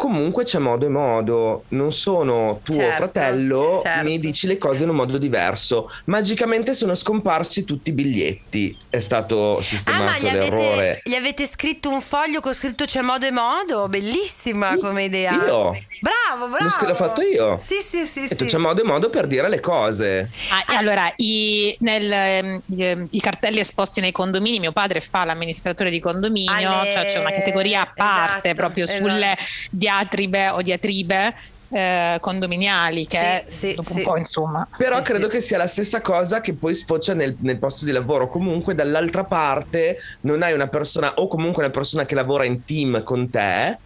comunque c'è modo e modo. Non sono tuo certo, fratello, certo. mi dici le cose in un modo diverso. Magicamente sono scomparsi tutti i biglietti. È stato sistemato ah, ma gli l'errore. Avete, gli avete scritto un foglio con scritto c'è modo e modo? Bellissima come idea. Io. Bravo, bravo. L'ho fatto io. Sì, sì, sì. Sì. c'è modo e modo per dire le cose. Ah, allora, i, nel, ehm, i, i cartelli esposti nei condomini, mio padre fa l'amministratore di condominio, Ale- cioè c'è una categoria a parte esatto, proprio esatto. sulle diatribe o diatribe eh, condominiali, che Sì, sì, dopo sì. un po' insomma. Però Sì, credo sì. che sia la stessa cosa che poi sfocia nel, nel posto di lavoro. Comunque, dall'altra parte, non hai una persona, o comunque una persona che lavora in team con te,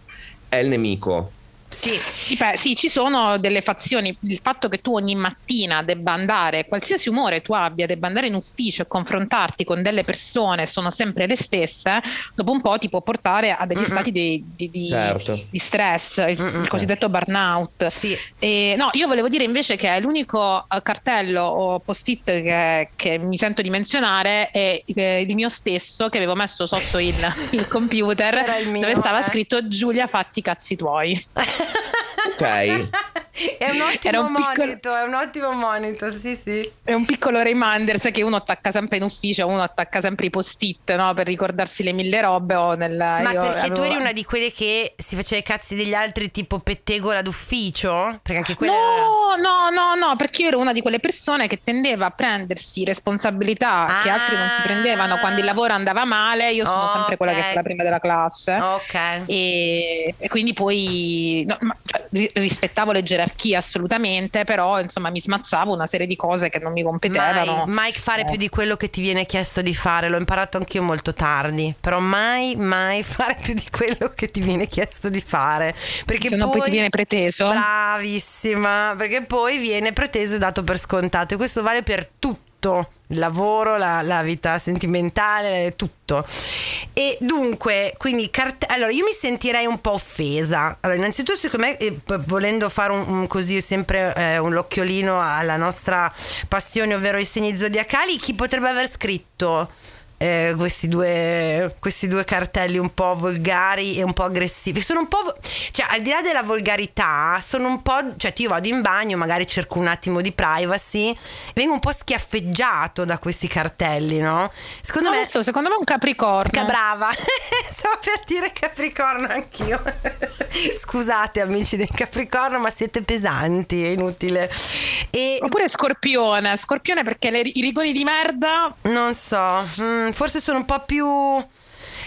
è il nemico. Sì. Dipende- sì, ci sono delle fazioni. Il fatto che tu ogni mattina debba andare, qualsiasi umore tu abbia, debba andare in ufficio e confrontarti con delle persone, sono sempre le stesse, dopo un po' ti può portare a degli Mm-mm. stati di, di- di- Certo. di stress, il, il cosiddetto burnout. Sì. E, no, io volevo dire invece che l'unico eh, cartello o post-it che, che mi sento di menzionare è eh, il mio stesso che avevo messo sotto il, il computer il mio, dove stava eh. scritto Giulia fatti i cazzi tuoi. (laughs) Ok. (laughs) È un ottimo un piccolo- monito, è un ottimo monito, sì, sì. È un piccolo reminder, sai che uno attacca sempre in ufficio, uno attacca sempre i post-it no? per ricordarsi le mille robe o nel... Ma perché tu avevo- eri una di quelle che si faceva i cazzi degli altri tipo pettegola d'ufficio? Perché anche quella No, no, no, no, perché io ero una di quelle persone che tendeva a prendersi responsabilità che Ah. altri non si prendevano quando il lavoro andava male, io sono sempre quella che fa la prima della classe. Ok. E, e quindi poi no, cioè, ri- rispettavo le gerarchie assolutamente, però insomma mi smazzavo una serie di cose che non mi competevano. Mai, mai fare Eh. più di quello che ti viene chiesto di fare, l'ho imparato anch'io molto tardi, però mai, mai (laughs) fare più di quello che ti viene chiesto di fare. Perché Se no poi ti viene preteso. Bravissima, perché poi viene preteso e dato per scontato e questo vale per tutto. Il lavoro, la, la vita sentimentale, tutto. E dunque, quindi, carte- allora io mi sentirei un po' offesa. Allora, innanzitutto, secondo me, eh, volendo fare un, un così sempre eh, un occhiolino alla nostra passione, ovvero i segni zodiacali, chi potrebbe aver scritto? Eh, questi, due, questi due cartelli un po' volgari e un po' aggressivi. Sono un po'. vo- cioè, al di là della volgarità, sono un po'. Cioè, io vado in bagno, magari cerco un attimo di privacy, vengo un po' schiaffeggiato da questi cartelli, no? Secondo Non me. so, secondo me è un capricorno. Che brava, (laughs) stavo per dire Capricorno anch'io. (laughs) Scusate, amici del Capricorno, ma siete pesanti, è inutile. E Oppure scorpione, scorpione perché le- i rigoni di merda non so, mm, forse sono un po' più.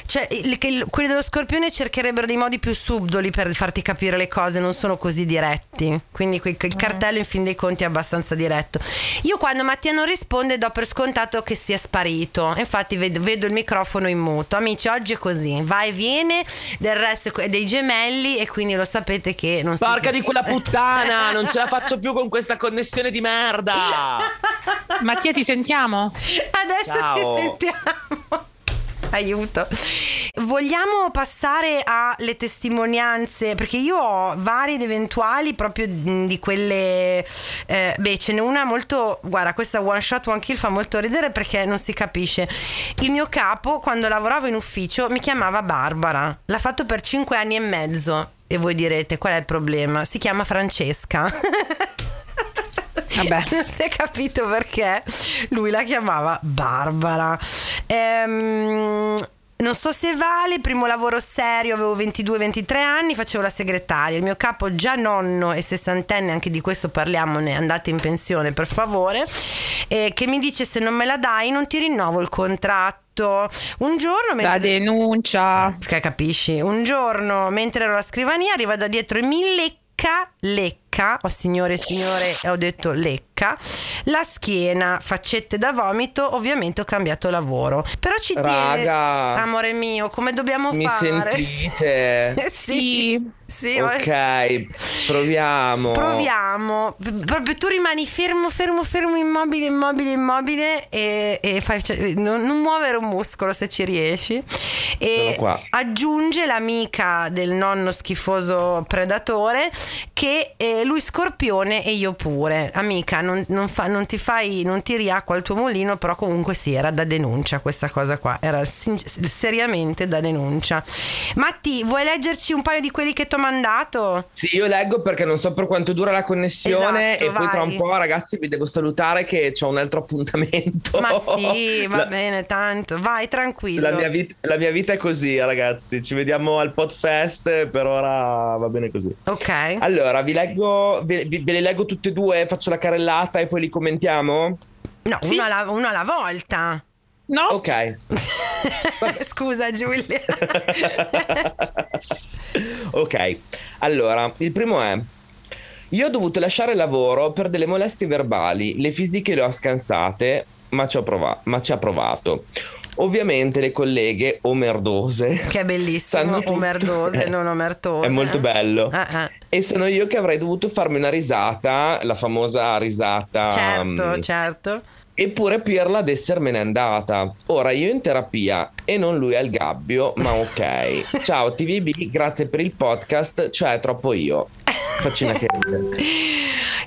Cioè, il- che il- quelli dello scorpione cercherebbero dei modi più subdoli per farti capire le cose, non sono così diretti. Quindi quel- il cartello, in fin dei conti, è abbastanza diretto. Io, quando Mattia non risponde, do per scontato che sia sparito. Infatti, vedo, vedo il microfono in muto. Amici, oggi è così: va e viene, del resto è dei gemelli, e quindi lo sapete che non si. Porca di quella puttana, (laughs) non ce la faccio più con questa connessione di merda. (laughs) Mattia ti sentiamo? Adesso Ciao. ti sentiamo. (laughs) Aiuto. Vogliamo passare alle testimonianze? Perché io ho varie ed eventuali proprio di quelle eh, beh ce n'è una molto guarda questa one shot one kill fa molto ridere perché non si capisce. Il mio capo quando lavoravo in ufficio mi chiamava Barbara. L'ha fatto per cinque anni e mezzo. E voi direte qual è il problema? Si chiama Francesca (laughs) Vabbè. (laughs) non si è capito perché lui la chiamava Barbara. Ehm, non so se vale, primo lavoro serio, avevo 22-23 anni, facevo la segretaria. Il mio capo già nonno e sessantenne, anche di questo parliamone, andate in pensione per favore, eh, che mi dice se non me la dai non ti rinnovo il contratto. Un giorno... La mentre- denuncia. che capisci? Un giorno, mentre ero alla scrivania, arriva da dietro e mi lecca, lecca, oh signore e signore, ho detto lecca, la schiena, faccette da vomito, ovviamente ho cambiato lavoro. Però ci tiene, Raga. amore mio, come dobbiamo Mi fare? sentite? (laughs) sì. Sì, ma- Ok, proviamo. Proviamo, proprio tu rimani fermo, fermo, fermo, immobile, immobile, immobile e, e fai, cioè, non, non muovere un muscolo se ci riesci. E Sono qua. aggiunge l'amica del nonno schifoso predatore che eh, lui scorpione e io pure. Amica, non, non, fa, non, ti fai, non tiri acqua al tuo mulino, però comunque sì, era da denuncia questa cosa qua, era sin- seriamente da denuncia. Matti, vuoi leggerci un paio di quelli che ti ho mandato? Sì, io leggo perché non so per quanto dura la connessione esatto, e vai. poi tra un po' ragazzi vi devo salutare che ho un altro appuntamento. Ma (laughs) sì, va la... bene, tanto, vai tranquillo. La mia, vita, la mia vita è così ragazzi, ci vediamo al Podfest, per ora va bene così. Ok. Allora, vi leggo, ve, ve li leggo tutti e due, faccio la carrellata e poi li commentiamo? No, sì. uno, alla, uno alla volta. No. Ok. (laughs) Scusa Giulia. (laughs) ok, allora, il primo è... Io ho dovuto lasciare il lavoro per delle molestie verbali, le fisiche le ho scansate, ma ci, prova- ma ci ha provato. Ovviamente le colleghe omerdose. Che è bellissimo, omerdose, non omertose. È molto bello. Uh-huh. E sono io che avrei dovuto farmi una risata, la famosa risata. Certo, um, certo. Eppure Pirla ad essermene andata. Ora io in terapia e non lui al gabbio, ma ok. (laughs) Ciao TVB, grazie per il podcast, cioè troppo io. Faccina che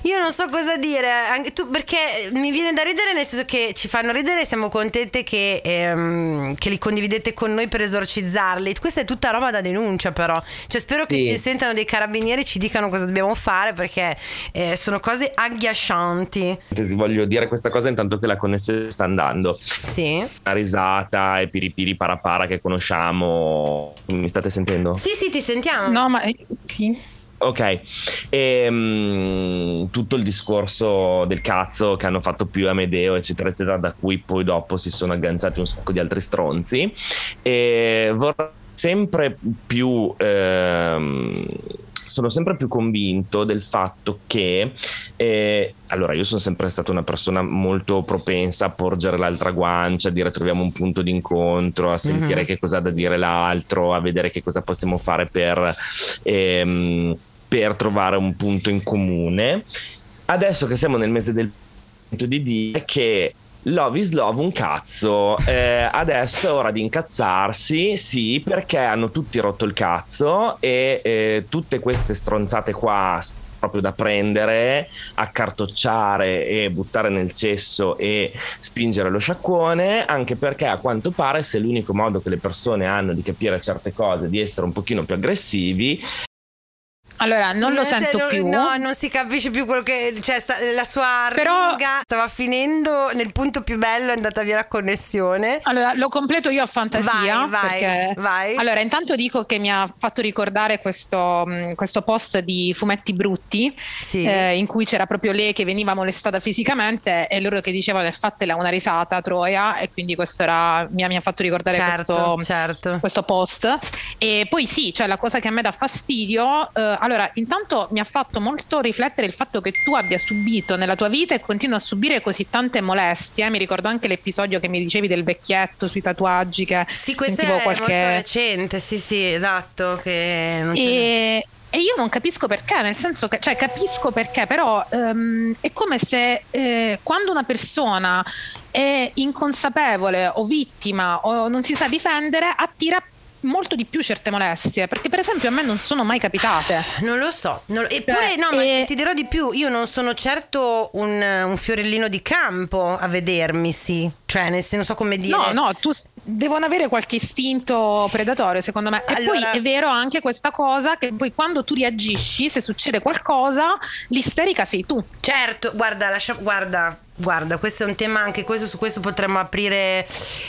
Io non so cosa dire, anche tu, perché mi viene da ridere nel senso che ci fanno ridere e siamo contente che, ehm, che li condividete con noi per esorcizzarli. Questa è tutta roba da denuncia però, cioè spero che sì. ci sentano dei carabinieri e ci dicano cosa dobbiamo fare perché eh, sono cose agghiaccianti. Voglio dire questa cosa intanto che la connessione sta andando. Sì. La risata e piripiri parapara che conosciamo. Mi state sentendo? Sì, sì, ti sentiamo. No, ma eh, sì. Ok, e, um, tutto il discorso del cazzo che hanno fatto più Amedeo, eccetera, eccetera, da cui poi dopo si sono agganciati un sacco di altri stronzi. E vorrei sempre più. Ehm, sono sempre più convinto del fatto che eh, allora io sono sempre stata una persona molto propensa a porgere l'altra guancia, a dire troviamo un punto d'incontro, a sentire mm-hmm. che cosa ha da dire l'altro, a vedere che cosa possiamo fare per ehm, per trovare un punto in comune. Adesso che siamo nel mese del punto di dire che love is love un cazzo, eh, adesso è ora di incazzarsi, sì, perché hanno tutti rotto il cazzo e eh, tutte queste stronzate qua proprio da prendere, accartocciare e buttare nel cesso e spingere lo sciacquone, anche perché a quanto pare se l'unico modo che le persone hanno di capire certe cose, di essere un pochino più aggressivi, allora, non lo sento non, più. No, non si capisce più quello che. Cioè, sta, la sua Però, ringa stava finendo nel punto più bello, è andata via la connessione. Allora, lo completo io a fantasia. Vai, vai, perché... vai. Allora, intanto dico che mi ha fatto ricordare questo, questo post di Fumetti Brutti, sì. eh, in cui c'era proprio lei che veniva molestata fisicamente e loro che dicevano fatela una risata Troia, e quindi questo era, mi, mi ha fatto ricordare certo, questo, certo. questo, post. E poi sì, cioè la cosa che a me dà fastidio. Eh, allora, intanto mi ha fatto molto riflettere il fatto che tu abbia subito nella tua vita e continui a subire così tante molestie. Mi ricordo anche l'episodio che mi dicevi del vecchietto sui tatuaggi. Che sì, questo è qualche... molto recente. Sì, sì, esatto. Che non e... E io non capisco perché, nel senso che, cioè capisco perché, però um, è come se eh, quando una persona è inconsapevole o vittima o non si sa difendere, attira molto di più certe molestie, perché per esempio a me non sono mai capitate. Non lo so, non, eppure cioè, no, e... ma ti dirò di più, io non sono certo un, un, fiorellino di campo a vedermi, sì, cioè nel senso, non so come dire. No, no, tu devono avere qualche istinto predatorio secondo me e allora... poi è vero anche questa cosa che poi quando tu reagisci se succede qualcosa l'isterica sei tu certo guarda lascia, guarda Guarda, questo è un tema anche questo, su questo potremmo aprire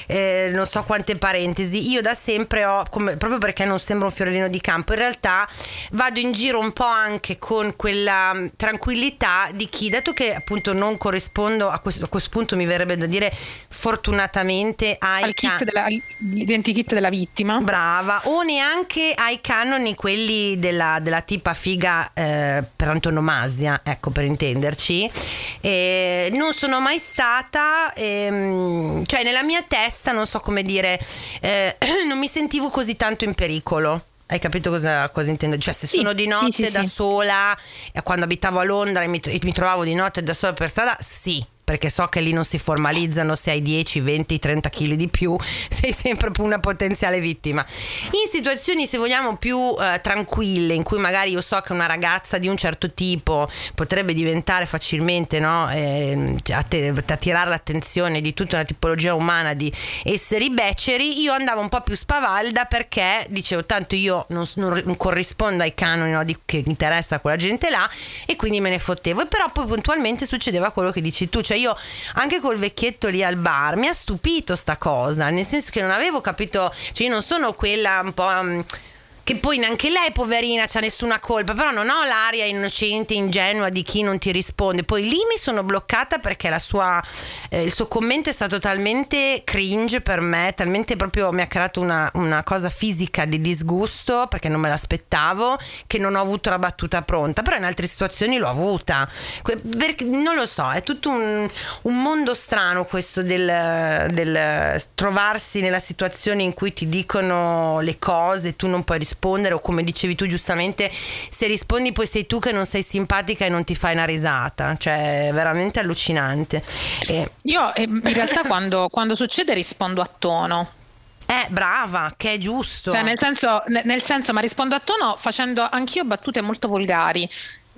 eh, non so quante parentesi. Io da sempre ho, come, proprio perché non sembro un fiorellino di campo, in realtà vado in giro un po' anche con quella mm, tranquillità di chi, dato che appunto non corrispondo a questo, a questo punto mi verrebbe da dire fortunatamente ai Al kit can- della, l'identikit della vittima. Brava, o neanche ai canoni quelli della, della tipa figa eh, per antonomasia, ecco per intenderci. Eh, non non sono mai stata, ehm, cioè nella mia testa, non so come dire, eh, (clears throat) non mi sentivo così tanto in pericolo. Hai capito cosa, cosa intendo? Cioè, se sì, sono di notte sì, sì, da sola, quando abitavo a Londra e mi, e mi, trovavo di notte da sola per strada, sì, perché so che lì non si formalizzano se hai 10, 20, 30 kg di più, (laughs) sei sempre una potenziale vittima. In situazioni, se vogliamo, più eh, tranquille, in cui magari io so che una ragazza di un certo tipo potrebbe diventare facilmente, no, eh, attirare l'attenzione di tutta una tipologia umana di esseri beceri, io andavo un po' più spavalda perché dicevo tanto io non, non corrispondo ai canoni no, di, che interessa quella gente là e quindi me ne fottevo. E però poi puntualmente succedeva quello che dici tu, cioè cioè io anche col vecchietto lì al bar mi ha stupito sta cosa, nel senso che non avevo capito, cioè io non sono quella un po'... Che poi neanche lei poverina c'ha nessuna colpa però non ho l'aria innocente ingenua di chi non ti risponde. Poi lì mi sono bloccata perché sua, eh, il suo commento è stato talmente cringe per me talmente proprio mi ha creato una, una, cosa fisica di disgusto perché non me l'aspettavo che non ho avuto la battuta pronta. Però in altre situazioni l'ho avuta. Perché, non lo so è tutto un, un mondo strano questo del, del trovarsi nella situazione in cui ti dicono le cose e tu non puoi rispondere rispondere o come dicevi tu giustamente, se rispondi poi sei tu che non sei simpatica e non ti fai una risata, cioè è veramente allucinante. E... Io in realtà (laughs) quando, quando succede rispondo a tono. Eh, brava, che è giusto. Cioè, nel senso, nel senso, ma rispondo a tono facendo anch'io battute molto volgari.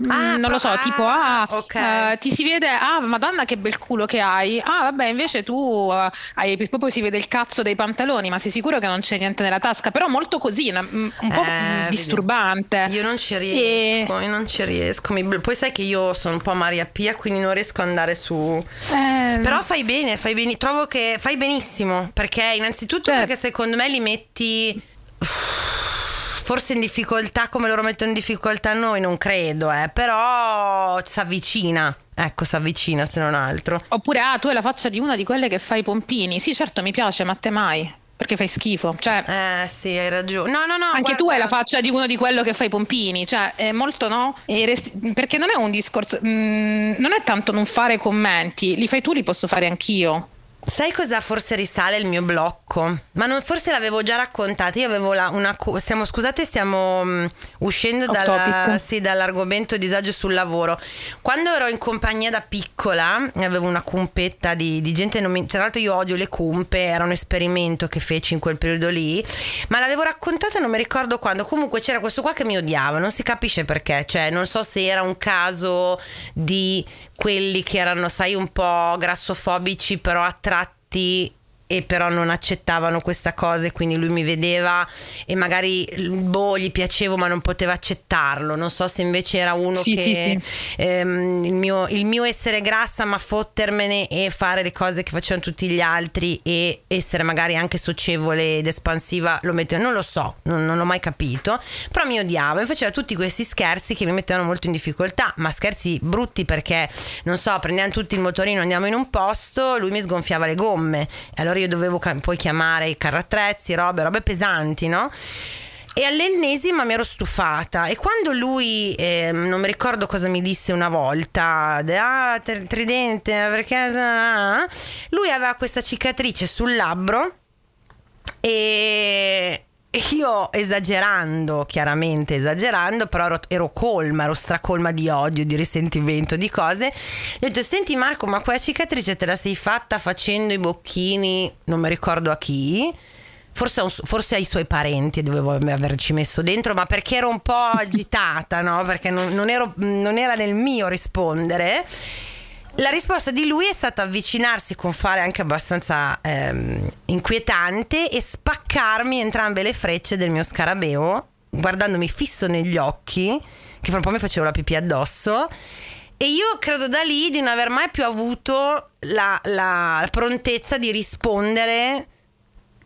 Mm, ah, non lo so, ah, tipo, ah, okay. uh, ti si vede, ah, madonna che bel culo che hai. Ah, vabbè, invece tu uh, hai, proprio si vede il cazzo dei pantaloni, ma sei sicuro che non c'è niente nella tasca? Però molto così, una, un po' eh, disturbante. Io non ci riesco, e... io non ci riesco. Mi... Poi sai che io sono un po' Maria Pia, quindi non riesco ad andare su... Eh... Però fai bene, fai bene, trovo che fai benissimo, perché innanzitutto certo. perché secondo me li metti forse in difficoltà come loro mettono in difficoltà noi, non credo, eh, però si avvicina. Ecco, si avvicina se non altro. Oppure, ah, tu hai la faccia di una di quelle che fa i pompini. Sì, certo, mi piace, ma te mai. Perché fai schifo. Cioè, eh sì, hai ragione. No, no, no. Anche guarda... tu hai la faccia di uno di quello che fa i pompini. Cioè, è molto no. Resti... Perché non è un discorso. Mm, non è tanto non fare commenti. Li fai tu, li posso fare anch'io. Sai cosa forse risale il mio blocco? Ma non, forse l'avevo già raccontata. Io avevo la, una. Stiamo, scusate, stiamo um, uscendo dalla, sì, dall'argomento disagio sul lavoro. Quando ero in compagnia da piccola, avevo una cumpetta di, di gente. Mi, tra l'altro, io odio le cumpe. Era un esperimento che feci in quel periodo lì. Ma l'avevo raccontata, non mi ricordo quando. Comunque c'era questo qua che mi odiava. Non si capisce perché. Cioè, non so se era un caso di quelli che erano, sai, un po' grassofobici, però attratti e però non accettavano questa cosa e quindi lui mi vedeva e magari boh gli piacevo ma non poteva accettarlo non so se invece era uno sì, che sì, sì. Ehm, il, mio, il, mio, essere grassa ma fottermene e fare le cose che facevano tutti gli altri e essere magari anche socievole ed espansiva lo metteva non lo so non, non l'ho mai capito però mi odiava e faceva tutti questi scherzi che mi mettevano molto in difficoltà ma scherzi brutti perché non so prendiamo tutti il motorino andiamo in un posto lui mi sgonfiava le gomme allora allora io dovevo poi chiamare i carrattrezzi, robe, robe pesanti, no? E all'ennesima mi ero stufata e quando lui, eh, non mi ricordo cosa mi disse una volta, ah, tridente, perché... Lui aveva questa cicatrice sul labbro e io esagerando, chiaramente esagerando, però ero, ero, colma, ero stracolma di odio, di risentimento, di cose. Gli ho detto, senti Marco, ma quella cicatrice te la sei fatta facendo i bocchini, non mi ricordo a chi. Forse, forse ai suoi parenti dovevo averci messo dentro, ma perché ero un po' (laughs) agitata, no? Perché non, non, ero, non era nel mio rispondere. La risposta di lui è stata avvicinarsi con fare anche abbastanza ehm, inquietante e spaccarmi entrambe le frecce del mio scarabeo, guardandomi fisso negli occhi, che fra un po' mi facevo la pipì addosso. E io credo da lì di non aver mai più avuto la, la prontezza di rispondere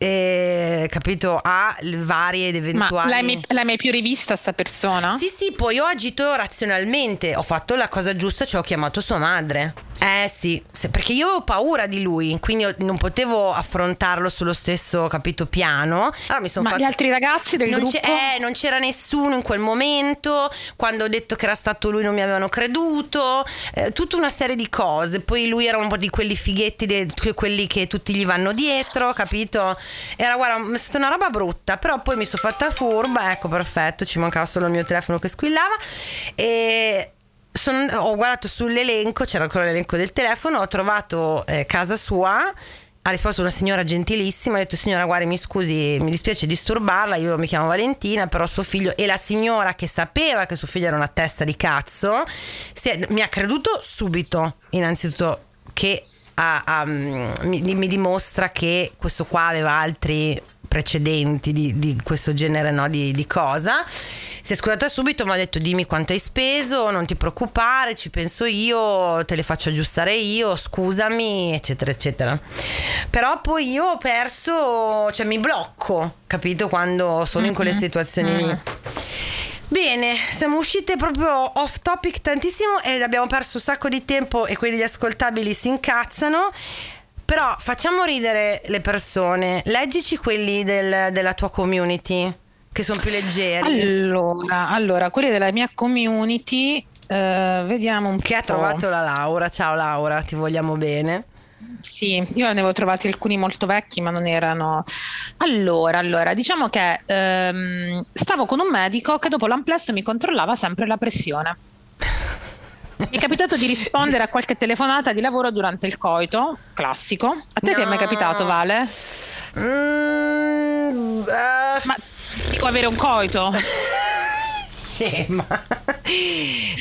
eh, capito, a varie ed eventuali. Ma l'hai mai, l'hai mai, più rivista sta persona? Sì, sì, poi ho agito razionalmente, ho fatto la cosa giusta, cioè ho chiamato sua madre. Eh sì, perché io ho paura di lui, quindi non potevo affrontarlo sullo stesso capito piano. Allora mi sono Ma fatta... gli altri ragazzi del non gruppo? eh, non c'era nessuno in quel momento. Quando ho detto che era stato lui non mi avevano creduto. Eh, tutta una serie di cose. Poi lui era un po' di quelli fighetti, de... quelli che tutti gli vanno dietro, capito? Era guarda, è stata una roba brutta, però poi mi sono fatta furba, ecco perfetto, ci mancava solo il mio telefono che squillava. E sono, ho guardato sull'elenco, c'era ancora l'elenco del telefono, ho trovato eh, casa sua ha risposto una signora gentilissima, ha detto signora guardi mi scusi, mi dispiace disturbarla, io mi chiamo Valentina, però suo figlio e la signora che sapeva che suo figlio era una testa di cazzo, è, mi ha creduto subito, innanzitutto che ha, ha, mi, mi, dimostra che questo qua aveva altri precedenti di, di questo genere no, di, di cosa si è scusata subito, mi ha detto dimmi quanto hai speso, non ti preoccupare, ci penso io, te le faccio aggiustare io, scusami, eccetera, eccetera. Però poi io ho perso, cioè mi blocco, capito, quando sono in quelle mm-hmm. situazioni lì. Bene, siamo uscite proprio off topic tantissimo ed abbiamo perso un sacco di tempo e quelli ascoltabili si incazzano. Però facciamo ridere le persone, leggici quelli del, della tua community che sono più leggeri? Allora, allora quelli della mia community, eh, vediamo un che po'. Che ha trovato la Laura. Ciao Laura, ti vogliamo bene. Sì, io ne avevo trovati alcuni molto vecchi, ma non erano. Allora, allora diciamo che ehm, stavo con un medico che dopo l'amplesso mi controllava sempre la pressione. Mi è capitato di rispondere a qualche telefonata di lavoro durante il coito, classico. A te no. ti è mai capitato, Vale? Mm, uh... Ma Dico avere un coito. (laughs) Scema.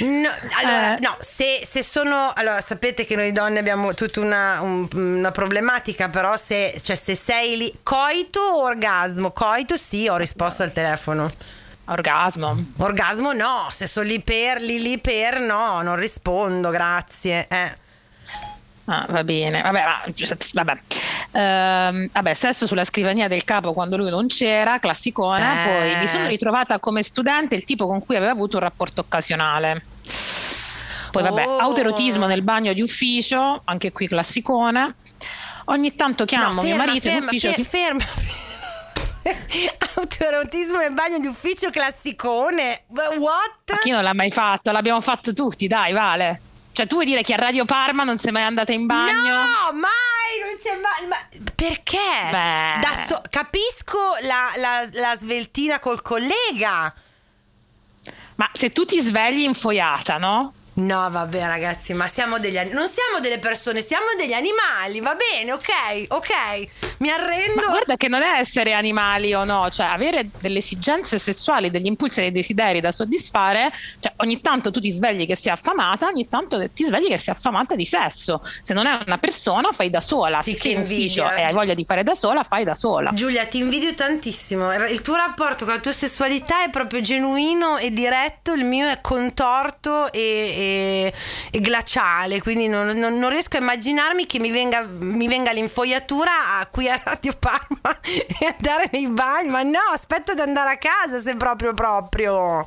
No, allora, eh. no, se, se, sono. Allora, sapete che noi donne abbiamo tutta una, un, una problematica, però se, cioè, se sei lì. Coito o orgasmo? Coito sì, ho risposto al telefono. Orgasmo. Orgasmo no, se sono lì per, lì lì per, no, non rispondo, grazie. Eh. Ah, va bene, vabbè, vabbè. Ehm, vabbè, sesso sulla scrivania del capo quando lui non c'era, classicone. Eh. Poi mi sono ritrovata come studente il tipo con cui aveva avuto un rapporto occasionale. Poi vabbè, oh. autoerotismo nel bagno di ufficio, anche qui classicone. Ogni tanto chiamo no, ferma, mio marito ferma, in ufficio. Ferma, ferma. (laughs) Autoerotismo nel bagno di ufficio classicone. What? Ma chi non l'ha mai fatto? L'abbiamo fatto tutti, dai, vale. Cioè, tu vuoi dire che a Radio Parma non sei mai andata in bagno? No, mai, non c'è mai. Ma perché? So- capisco la, la, la sveltina col collega. Ma se tu ti svegli infoiata, no? No, vabbè, ragazzi, ma siamo degli animali. Non siamo delle persone, siamo degli animali. Va bene, ok, ok. Mi arrendo. Ma guarda che non è essere animali o no, cioè avere delle esigenze sessuali, degli impulsi e dei desideri da soddisfare. Cioè, ogni tanto tu ti svegli che sei affamata, ogni tanto ti svegli che sei affamata di sesso. Se non è una persona, fai da sola. Sì, Se sei in ufficio e hai voglia di fare da sola, fai da sola. Giulia, ti invidio tantissimo. Il tuo rapporto con la tua sessualità è proprio genuino e diretto, il mio è contorto e e, glaciale, quindi non, non, non, riesco a immaginarmi che mi venga, mi venga l'infogliatura a, qui a Radio Parma (laughs) e andare nei bagni, ma no, aspetto di andare a casa se proprio proprio.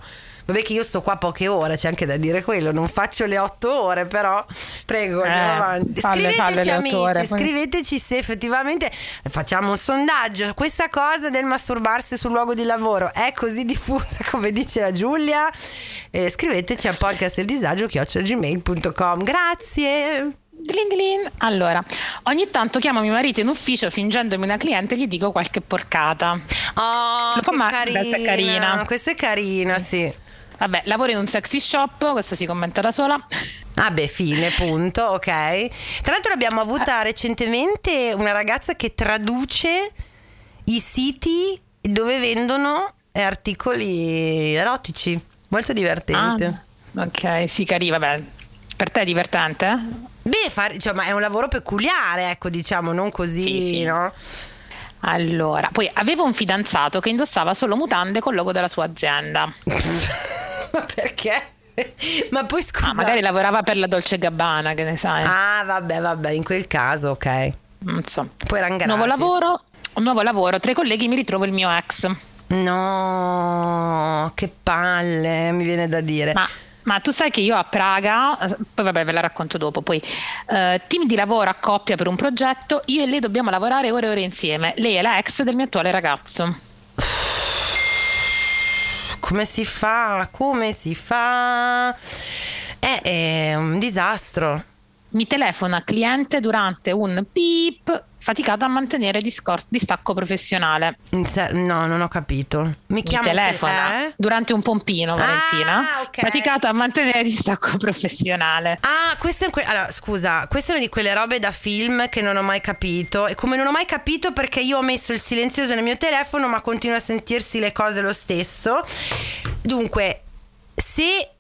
Vabbè che io sto qua poche ore, c'è anche da dire quello, non faccio le otto ore, però prego, andiamo eh, avanti. Falle, scriveteci falle amici, ore, scriveteci se effettivamente facciamo un sondaggio. Questa cosa del masturbarsi sul luogo di lavoro è così diffusa (laughs) come dice la Giulia? Eh, scriveteci a podcastdeldisagio.gmail.com Grazie! Dilin dilin. Allora, ogni tanto chiamo mio marito in ufficio fingendomi una cliente e gli dico qualche porcata. Oh, Lo fa ma- carina. Questa è carina. Questa è carina, sì. Vabbè, lavoro in un sexy shop, questa si commenta da sola. Ah beh, fine, punto, ok. Tra l'altro abbiamo avuta ah. recentemente una ragazza che traduce i siti dove vendono articoli erotici. Molto divertente. Ah, ok, sì, carina, vabbè. Per te è divertente? Beh, fare, cioè, ma è un lavoro peculiare, ecco, diciamo, non così, sì, sì. no? Allora, poi avevo un fidanzato che indossava solo mutande col logo della sua azienda. (laughs) (laughs) Ma perché? Ma poi scusa. Ah, magari lavorava per la Dolce Gabbana, che ne sai. Ah, vabbè, vabbè, in quel caso, ok. Non so. Poi era. Nuovo lavoro, un nuovo lavoro, tra i colleghi mi ritrovo il mio ex. No, che palle, mi viene da dire. Ma ma tu sai che io a Praga, poi vabbè ve la racconto dopo, poi eh, team di lavoro a coppia per un progetto, io e lei dobbiamo lavorare ore e ore insieme, lei è la ex del mio attuale ragazzo. Come si fa? Come si fa? È, è un disastro. Mi telefona cliente durante un beep faticato a mantenere discor- distacco professionale. No, non ho capito. Mi, Mi telefona eh? durante un pompino, Valentina. Ah, okay. Faticato a mantenere distacco professionale. Ah, questo è que- allora, scusa, questa è una di quelle robe da film che non ho mai capito. E come non ho mai capito perché io ho messo il silenzioso nel mio telefono, ma continua a sentirsi le cose lo stesso. Dunque, se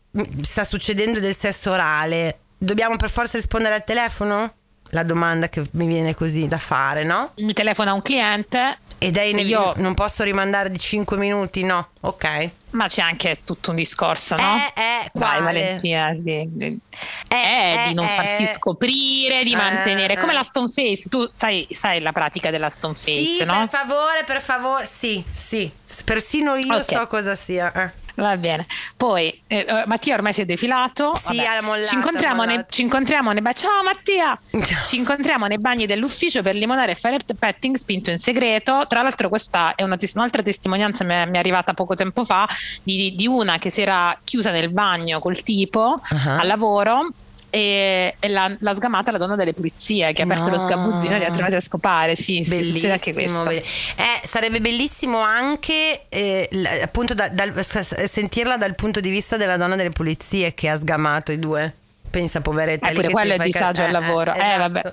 sta succedendo del sesso orale, dobbiamo per forza rispondere al telefono? la domanda che mi viene così da fare, no? Mi telefona un cliente. Ed è inevitabile, io... non posso rimandare di 5 minuti, no? Ok. Ma c'è anche tutto un discorso, no? Eh, eh, Vai, Valentina, di, di, eh, eh, di non eh, farsi scoprire, di eh, mantenere, come la stone face, tu sai, sai, la pratica della stone face, sì, no? per favore, per favore, sì, sì, persino io okay. so cosa sia. Eh. Va bene. Poi eh, eh, Mattia ormai si è defilato. Sì, Vabbè. mollato, ci, incontriamo nei, ci incontriamo nei, Ciao Mattia! ci incontriamo nei bagni dell'ufficio per limonare e fare petting spinto in segreto. Tra l'altro questa è una, un'altra testimonianza mi è, mi è arrivata poco tempo fa di, di, una che si era chiusa nel bagno col tipo uh-huh. al lavoro e, e l'ha, l'ha, sgamata la donna delle pulizie che ha aperto no. lo sgabuzzino e li ha trovati a scopare. Sì, sì succede anche questo. Eh, sarebbe bellissimo anche eh, appunto da, dal, sentirla dal punto di vista della donna delle pulizie che ha sgamato i due. Pensa, poveretta. Eppure quello è il disagio al lavoro. Eh, eh, esatto. vabbè.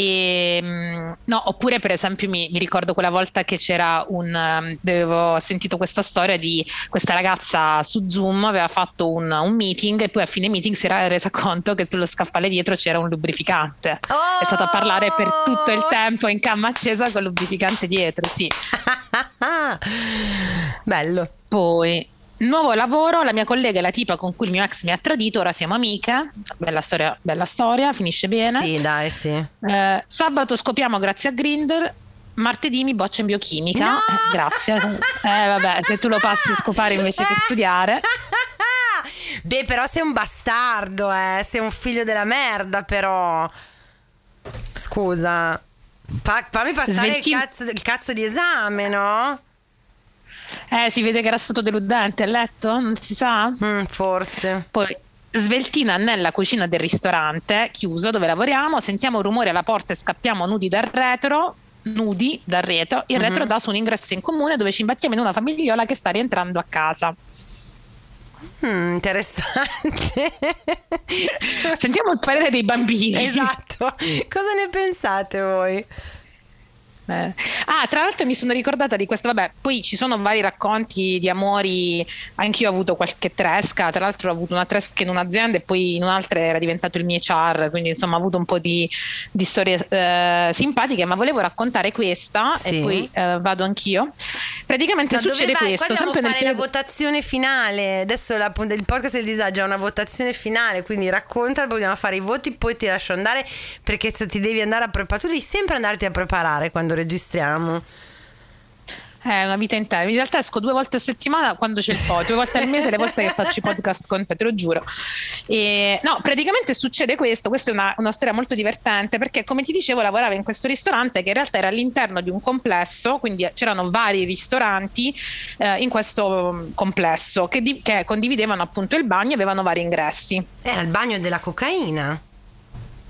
E, ehm, no, oppure per esempio mi, mi, ricordo quella volta che c'era un avevo sentito questa storia di questa ragazza su Zoom aveva fatto un, un meeting e poi a fine meeting si era resa (laughs) conto che sullo scaffale dietro c'era un lubrificante. Oh! è stato a parlare per tutto il tempo in camma accesa con il lubrificante dietro sì. (laughs) Bello. Poi Nuovo lavoro, la mia collega è la tipa con cui il mio ex mi ha tradito, ora siamo amiche, bella storia, bella storia finisce bene. Sì, dai, sì. Eh, sabato scopiamo grazie a Grinder, martedì mi boccia in biochimica, no! eh, grazie. Eh vabbè, se tu lo passi a scopare invece che studiare. (laughs) Beh, però sei un bastardo, eh, sei un figlio della merda, però. Scusa. Fa, fammi passare Svelti... il, cazzo, il cazzo di esame, no? Eh, si vede che era stato deludente a letto? Non si sa? Mm, forse. Poi sveltina nella cucina del ristorante chiuso dove lavoriamo, sentiamo un rumore alla porta e scappiamo nudi dal retro. Nudi dal retro, il mm-hmm. retro dà su un ingresso in comune dove ci imbattiamo in una famigliola che sta rientrando a casa. Mm, interessante. (laughs) Sentiamo il parere dei bambini. Esatto. Cosa ne pensate voi? Eh. Ah, tra l'altro mi sono ricordata di questo, vabbè, poi ci sono vari racconti di amori, anche io ho avuto qualche tresca, tra l'altro ho avuto una tresca in un'azienda e poi in un'altra era diventato il mio char, quindi insomma ho avuto un po' di, di storie eh, simpatiche, ma volevo raccontare questa sì. e poi eh, vado anch'io. Praticamente no, succede questo. Qua sempre fare nel... la votazione finale, adesso la, il podcast del disagio ha una votazione finale, quindi racconta, dobbiamo fare i voti, poi ti lascio andare perché se ti devi andare a preparare, tu devi sempre andarti a preparare quando registriamo. È una vita intera. In realtà esco due volte a settimana quando c'è il po', due volte al mese le volte che faccio i podcast con te, te lo giuro. E, no, praticamente succede questo. Questa è una, una, storia molto divertente perché, come ti dicevo, lavoravo in questo ristorante che in realtà era all'interno di un complesso, quindi c'erano vari ristoranti eh, in questo mm, complesso che, di, che condividevano appunto il bagno e avevano vari ingressi. Era il bagno della cocaina.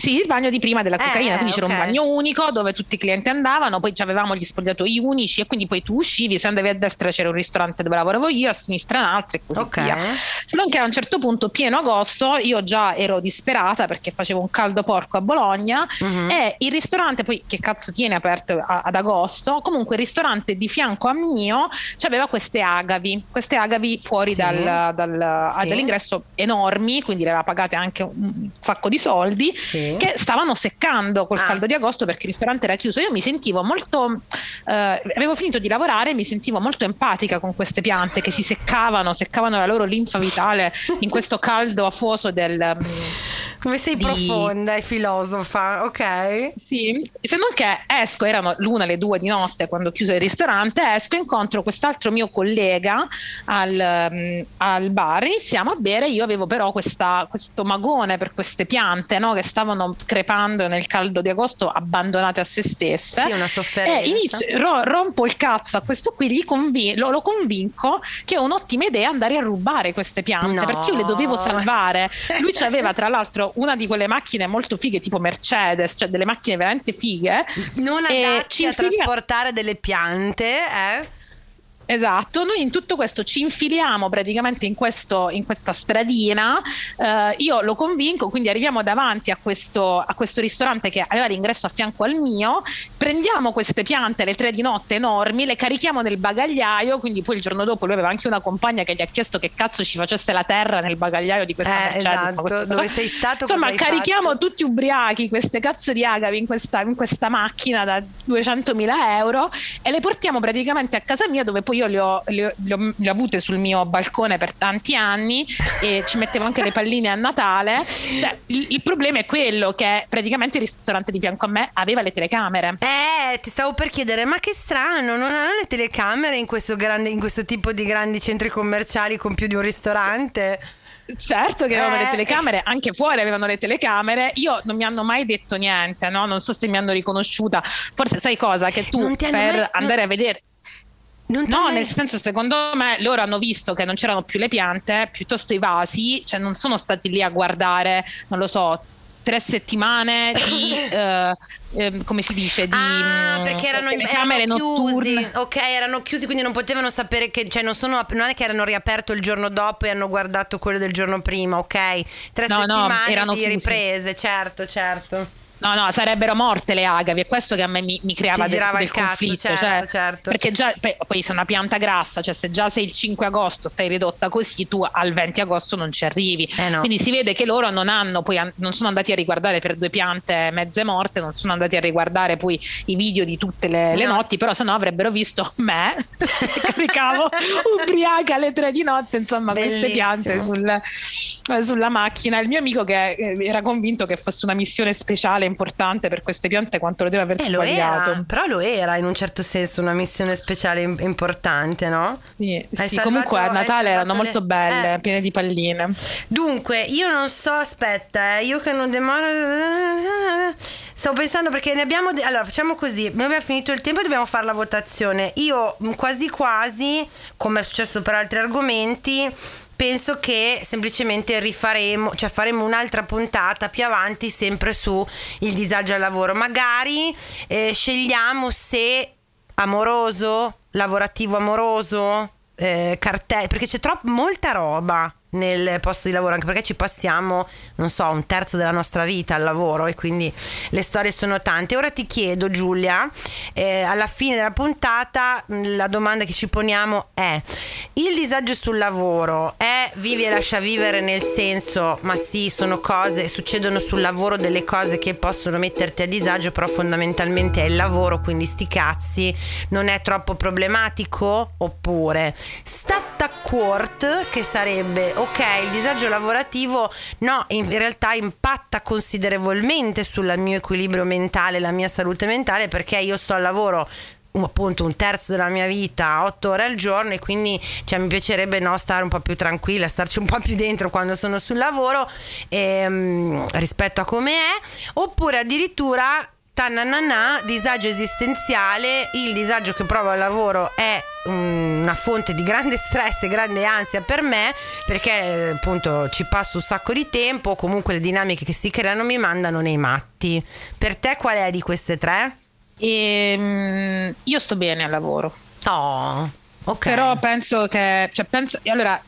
Sì, il bagno di prima della cocaina, eh, quindi c'era okay. un bagno unico dove tutti i clienti andavano, poi avevamo gli spogliatoi unici e quindi poi tu uscivi, se andavi a destra c'era un ristorante dove lavoravo io, a sinistra un altro e così okay. via. Solo che a un certo punto, pieno agosto, io già ero disperata perché facevo un caldo porco a Bologna uh-huh. e il ristorante, poi che cazzo tiene aperto a, ad agosto, comunque il ristorante di fianco a mio aveva queste agavi, queste agavi fuori sì. dal, dal, sì. dall'ingresso enormi, quindi le aveva pagate anche un sacco di soldi. Sì che stavano seccando col ah. caldo di agosto perché il ristorante era chiuso. Io mi sentivo molto, eh, avevo finito di lavorare e mi sentivo molto empatica con queste piante che si seccavano, seccavano la loro linfa vitale in questo caldo afoso del... Mm, come sei di... profonda e filosofa, ok? Sì, se non che esco, erano l'una, le due di notte quando ho chiuso il ristorante, esco e incontro quest'altro mio collega al, um, al bar, iniziamo a bere, io avevo però questa, questo magone per queste piante no? che stavano crepando nel caldo di agosto abbandonate a se stesse. Sì, una sofferenza. E inizio, ro, rompo il cazzo a questo qui, convin- lo, lo, convinco che è un'ottima idea andare a rubare queste piante, no. perché io le dovevo salvare. Lui ci aveva tra l'altro preso una di quelle macchine molto fighe, tipo Mercedes, cioè delle macchine veramente fighe. Non adatti a trasportare delle piante, eh? Esatto, noi in tutto questo ci infiliamo praticamente in, questo, in questa stradina, eh, io lo convinco, quindi arriviamo davanti a questo, a questo, ristorante che aveva l'ingresso a fianco al mio, prendiamo queste piante alle tre di notte enormi, le carichiamo nel bagagliaio, quindi poi il giorno dopo lui aveva anche una compagna che gli ha chiesto che cazzo ci facesse la terra nel bagagliaio di questa eh, Mercedes. Esatto. Dove sei stato? Insomma, carichiamo fatto? tutti ubriachi queste cazzo di agavi in questa, in questa macchina da 200.000 euro e le portiamo praticamente a casa mia dove poi io le ho, le, ho, le ho, avute sul mio balcone per tanti anni e ci mettevo anche le palline a Natale. Cioè, il, il, problema è quello che praticamente il ristorante di fianco a me aveva le telecamere. Eh, ti stavo per chiedere, ma che strano, non hanno le telecamere in questo, grande, in questo tipo di grandi centri commerciali con più di un ristorante? Certo che avevano eh. le telecamere, anche fuori avevano le telecamere. Io non mi hanno mai detto niente, no? Non so se mi hanno riconosciuta. Forse sai cosa? Che tu per mai, andare non... a vedere no, mai... nel senso, secondo me loro hanno visto che non c'erano più le piante, piuttosto i vasi, cioè non sono stati lì a guardare, non lo so, tre settimane di (laughs) eh, eh, come si dice di ah, mm, perché erano, camere notturne. Ok erano chiusi quindi non potevano sapere che cioè non, sono, non è che erano riaperto il giorno dopo e hanno guardato quello del giorno prima ok? Tre no, settimane no, erano di chiusi. riprese certo certo No, no, sarebbero morte le agavi, è questo che a me mi, mi creava del, del cazzo, conflitto. Certo, cioè, certo. Perché già, poi sei una pianta grassa, cioè se già sei il 5 agosto stai ridotta così, tu al 20 agosto non ci arrivi. Eh no. Quindi si vede che loro non hanno, poi non sono andati a riguardare per due piante mezze morte, non sono andati a riguardare poi i video di tutte le, le no. notti, però se no avrebbero visto me, (laughs) caricavo ubriaca alle tre di notte, insomma, Bellissimo. queste piante sul, sulla macchina. Il mio amico che eh, era convinto che fosse una missione speciale importante per queste piante quanto lo deve aver eh, sbagliato. Era, però lo era in un certo senso una missione speciale importante, no? Sì, sì salvato, comunque a Natale erano le... molto belle, eh. piene di palline. Dunque, io non so, aspetta, eh, io che non demoro... Stavo pensando perché ne abbiamo... De- allora, facciamo così, noi abbiamo finito il tempo e dobbiamo fare la votazione. Io mm, quasi quasi, come è successo per altri argomenti, penso che semplicemente rifaremo, cioè faremo un'altra puntata più avanti sempre su il disagio al lavoro. Magari eh, scegliamo se amoroso, lavorativo amoroso, eh, cartelli, perché c'è troppo molta roba nel posto di lavoro, anche perché ci passiamo, non so, un terzo della nostra vita al lavoro e quindi le storie sono tante. Ora ti chiedo, Giulia, eh, alla fine della puntata la domanda che ci poniamo è: il disagio sul lavoro è vivi e lascia vivere nel senso, ma sì, sono cose, succedono sul lavoro delle cose che possono metterti a disagio, però fondamentalmente è il lavoro, quindi sti cazzi, non è troppo problematico? Oppure stat a court, che sarebbe ok, il disagio lavorativo no, in realtà impatta considerevolmente sul mio equilibrio mentale, la mia salute mentale, perché io sto al lavoro appunto un terzo della mia vita, otto ore al giorno e quindi cioè, mi piacerebbe no, stare un po' più tranquilla, starci un po' più dentro quando sono sul lavoro ehm, rispetto a come è, oppure addirittura tananana, disagio esistenziale, il disagio che provo al lavoro è una fonte di grande stress e grande ansia per me perché appunto ci passo un sacco di tempo, comunque le dinamiche che si creano mi mandano nei matti. Per te qual è di queste tre? E, um, io sto bene al lavoro. Oh, ok. Però penso che, cioè penso, allora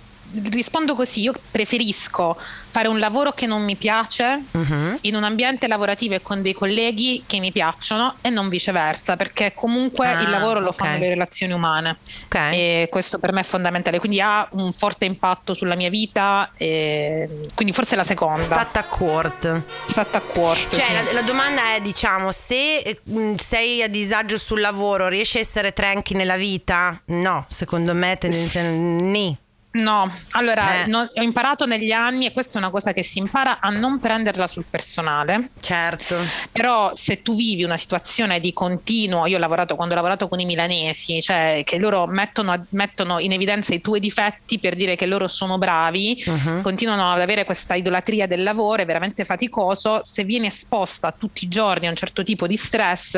rispondo così, io preferisco fare un lavoro che non mi piace uh-huh. in un ambiente lavorativo e con dei colleghi che mi piacciono e non viceversa, perché comunque ah, il lavoro lo okay. fanno le relazioni umane okay. e questo per me è fondamentale, quindi ha un forte impatto sulla mia vita e quindi forse la seconda. Stata a court. Stata a court. Cioè sì. la, la, domanda è diciamo se mh, sei a disagio sul lavoro riesci a essere tranqui nella vita? No, secondo me tendenzialmente. No, allora eh. no, ho imparato negli anni, e questa è una cosa che si impara, a non prenderla sul personale. Certo. Però se tu vivi una situazione di continuo, io ho lavorato quando ho lavorato con i milanesi, cioè che loro mettono, mettono in evidenza i tuoi difetti per dire che loro sono bravi, uh-huh. continuano ad avere questa idolatria del lavoro, è veramente faticoso, se vieni esposta tutti i giorni a un certo tipo di stress,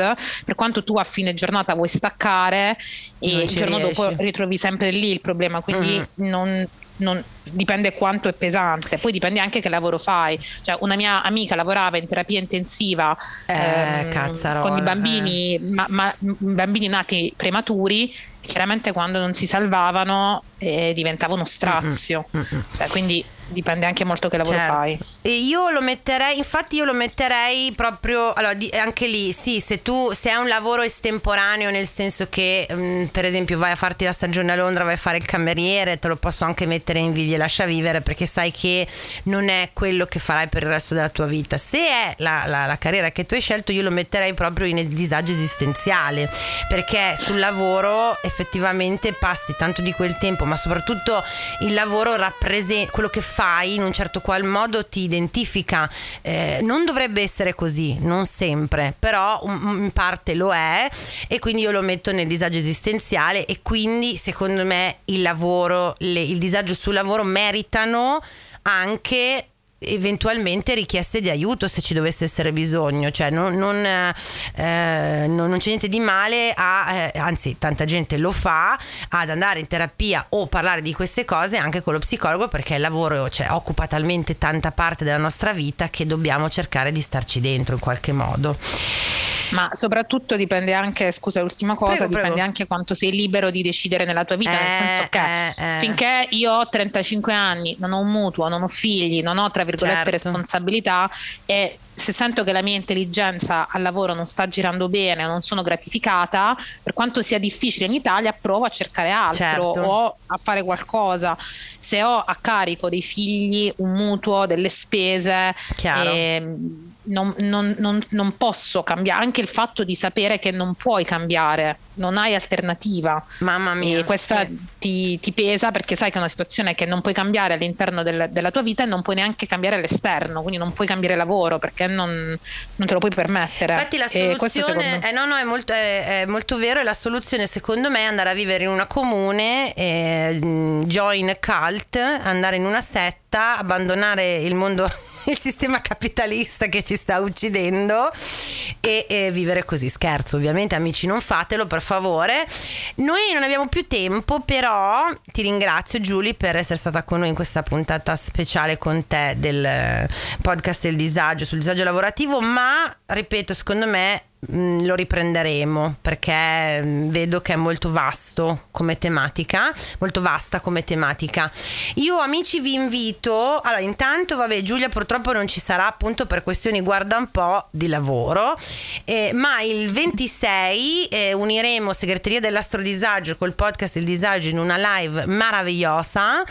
per quanto tu a fine giornata vuoi staccare e il giorno riesci. dopo ritrovi sempre lì il problema, quindi uh-huh. non non non, dipende quanto è pesante, poi dipende anche che lavoro fai. Cioè, una mia amica lavorava in terapia intensiva eh, ehm, con i bambini, eh. ma, ma, bambini nati prematuri chiaramente quando non si salvavano eh, diventava uno strazio. Mm-hmm. Cioè, quindi dipende anche molto che lavoro certo. fai. E io lo metterei, infatti io lo metterei proprio, allora di, anche lì, sì, se tu se è un lavoro estemporaneo nel senso che mh, mm, per esempio vai a farti la stagione a Londra, vai a fare il cameriere, te lo posso anche mettere in vivi e lascia vivere perché sai che non è quello che farai per il resto della tua vita. Se è la, la, la carriera che tu hai scelto io lo metterei proprio in disagio esistenziale perché sul lavoro effettivamente passi tanto di quel tempo, ma soprattutto il lavoro rappresenta quello che fai in un certo qual modo ti identifica. Eh, non dovrebbe essere così, non sempre, però in parte lo è e quindi io lo metto nel disagio esistenziale e quindi secondo me il lavoro, le, il disagio sul lavoro meritano anche eventualmente richieste di aiuto se ci dovesse essere bisogno, cioè non, non, eh, non, non c'è niente di male a, eh, anzi tanta gente lo fa, ad andare in terapia o parlare di queste cose anche con lo psicologo perché il lavoro cioè, occupa talmente tanta parte della nostra vita che dobbiamo cercare di starci dentro in qualche modo. Ma soprattutto dipende anche, scusa, l'ultima cosa, prego, dipende prego. anche quanto sei libero di decidere nella tua vita, eh, nel senso che eh, eh. finché io ho 35 anni, non ho un mutuo, non ho figli, non ho tra virgolette certo. responsabilità e se sento che la mia intelligenza al lavoro non sta girando bene, non sono gratificata, per quanto sia difficile in Italia, provo a cercare altro certo. o a fare qualcosa. Se ho a carico dei figli un mutuo, delle spese, ehm, non, non, non, non, posso cambiare, anche il fatto di sapere che non puoi cambiare, non hai alternativa. Mamma mia. E questa sì. ti, ti, pesa perché sai che è una situazione che non puoi cambiare all'interno del, della tua vita e non puoi neanche cambiare all'esterno, quindi non puoi cambiare lavoro perché non, te lo puoi permettere. Infatti la soluzione, eh, no, no, è, molto, è, è molto, vero e la soluzione secondo me è andare a vivere in una comune, eh, join cult, andare in una setta, abbandonare il mondo (laughs) il sistema capitalista che ci sta uccidendo e, e, vivere così. Scherzo, ovviamente, amici, non fatelo per favore. Noi non abbiamo più tempo, però ti ringrazio, Giulia, per essere stata con noi in questa puntata speciale con te del podcast del disagio sul disagio lavorativo. Ma ripeto, secondo me Mm, lo riprenderemo perché mm, vedo che è molto vasto come tematica, molto vasta come tematica. Io amici vi invito, allora intanto vabbè Giulia purtroppo non ci sarà appunto per questioni guarda un po' di lavoro, eh, ma il 26 eh, uniremo Segreteria dell'Astrodisagio col podcast Il Disagio in una live meravigliosa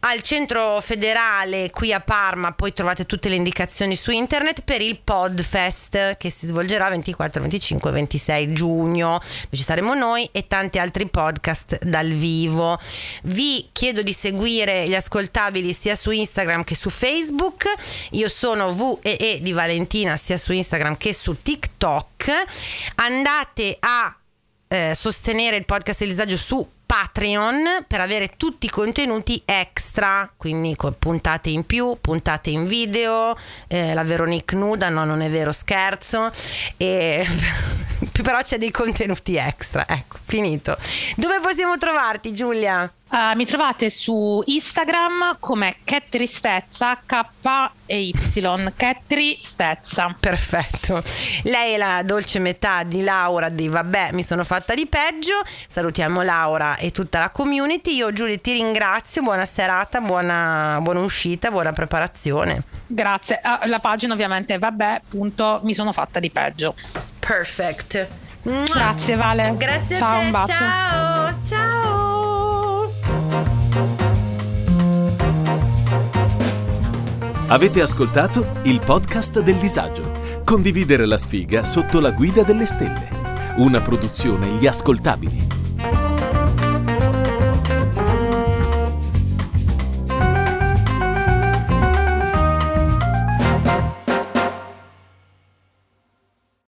al centro federale qui a Parma, poi trovate tutte le indicazioni su internet per il Podfest che si svolgerà 24 25 e 26 giugno. Ci saremo noi e tanti altri podcast dal vivo. Vi chiedo di seguire gli ascoltabili sia su Instagram che su Facebook. Io sono VEE di Valentina sia su Instagram che su TikTok. Andate a eh, sostenere il podcast Elisagio su Patreon per avere tutti i contenuti extra, quindi puntate in più, puntate in video, eh, la Veronique nuda, no non è vero scherzo, e (laughs) però c'è dei contenuti extra, ecco, finito. Dove possiamo trovarti Giulia? Uh, mi trovate su Instagram come Tristezza K e Y Tristezza. Perfetto. Lei è la dolce metà di Laura di Vabbè, mi sono fatta di peggio. Salutiamo Laura e tutta la community. Io Giulia ti ringrazio, buona serata, buona, buona uscita, buona preparazione. Grazie. Uh, la pagina ovviamente vabbè, punto, mi sono fatta di peggio. Perfect. Grazie Vale. Grazie ciao, a te. Un bacio. Ciao. Ciao. Avete ascoltato il podcast del disagio. Condividere la sfiga sotto la guida delle stelle. Una produzione Gli Ascoltabili.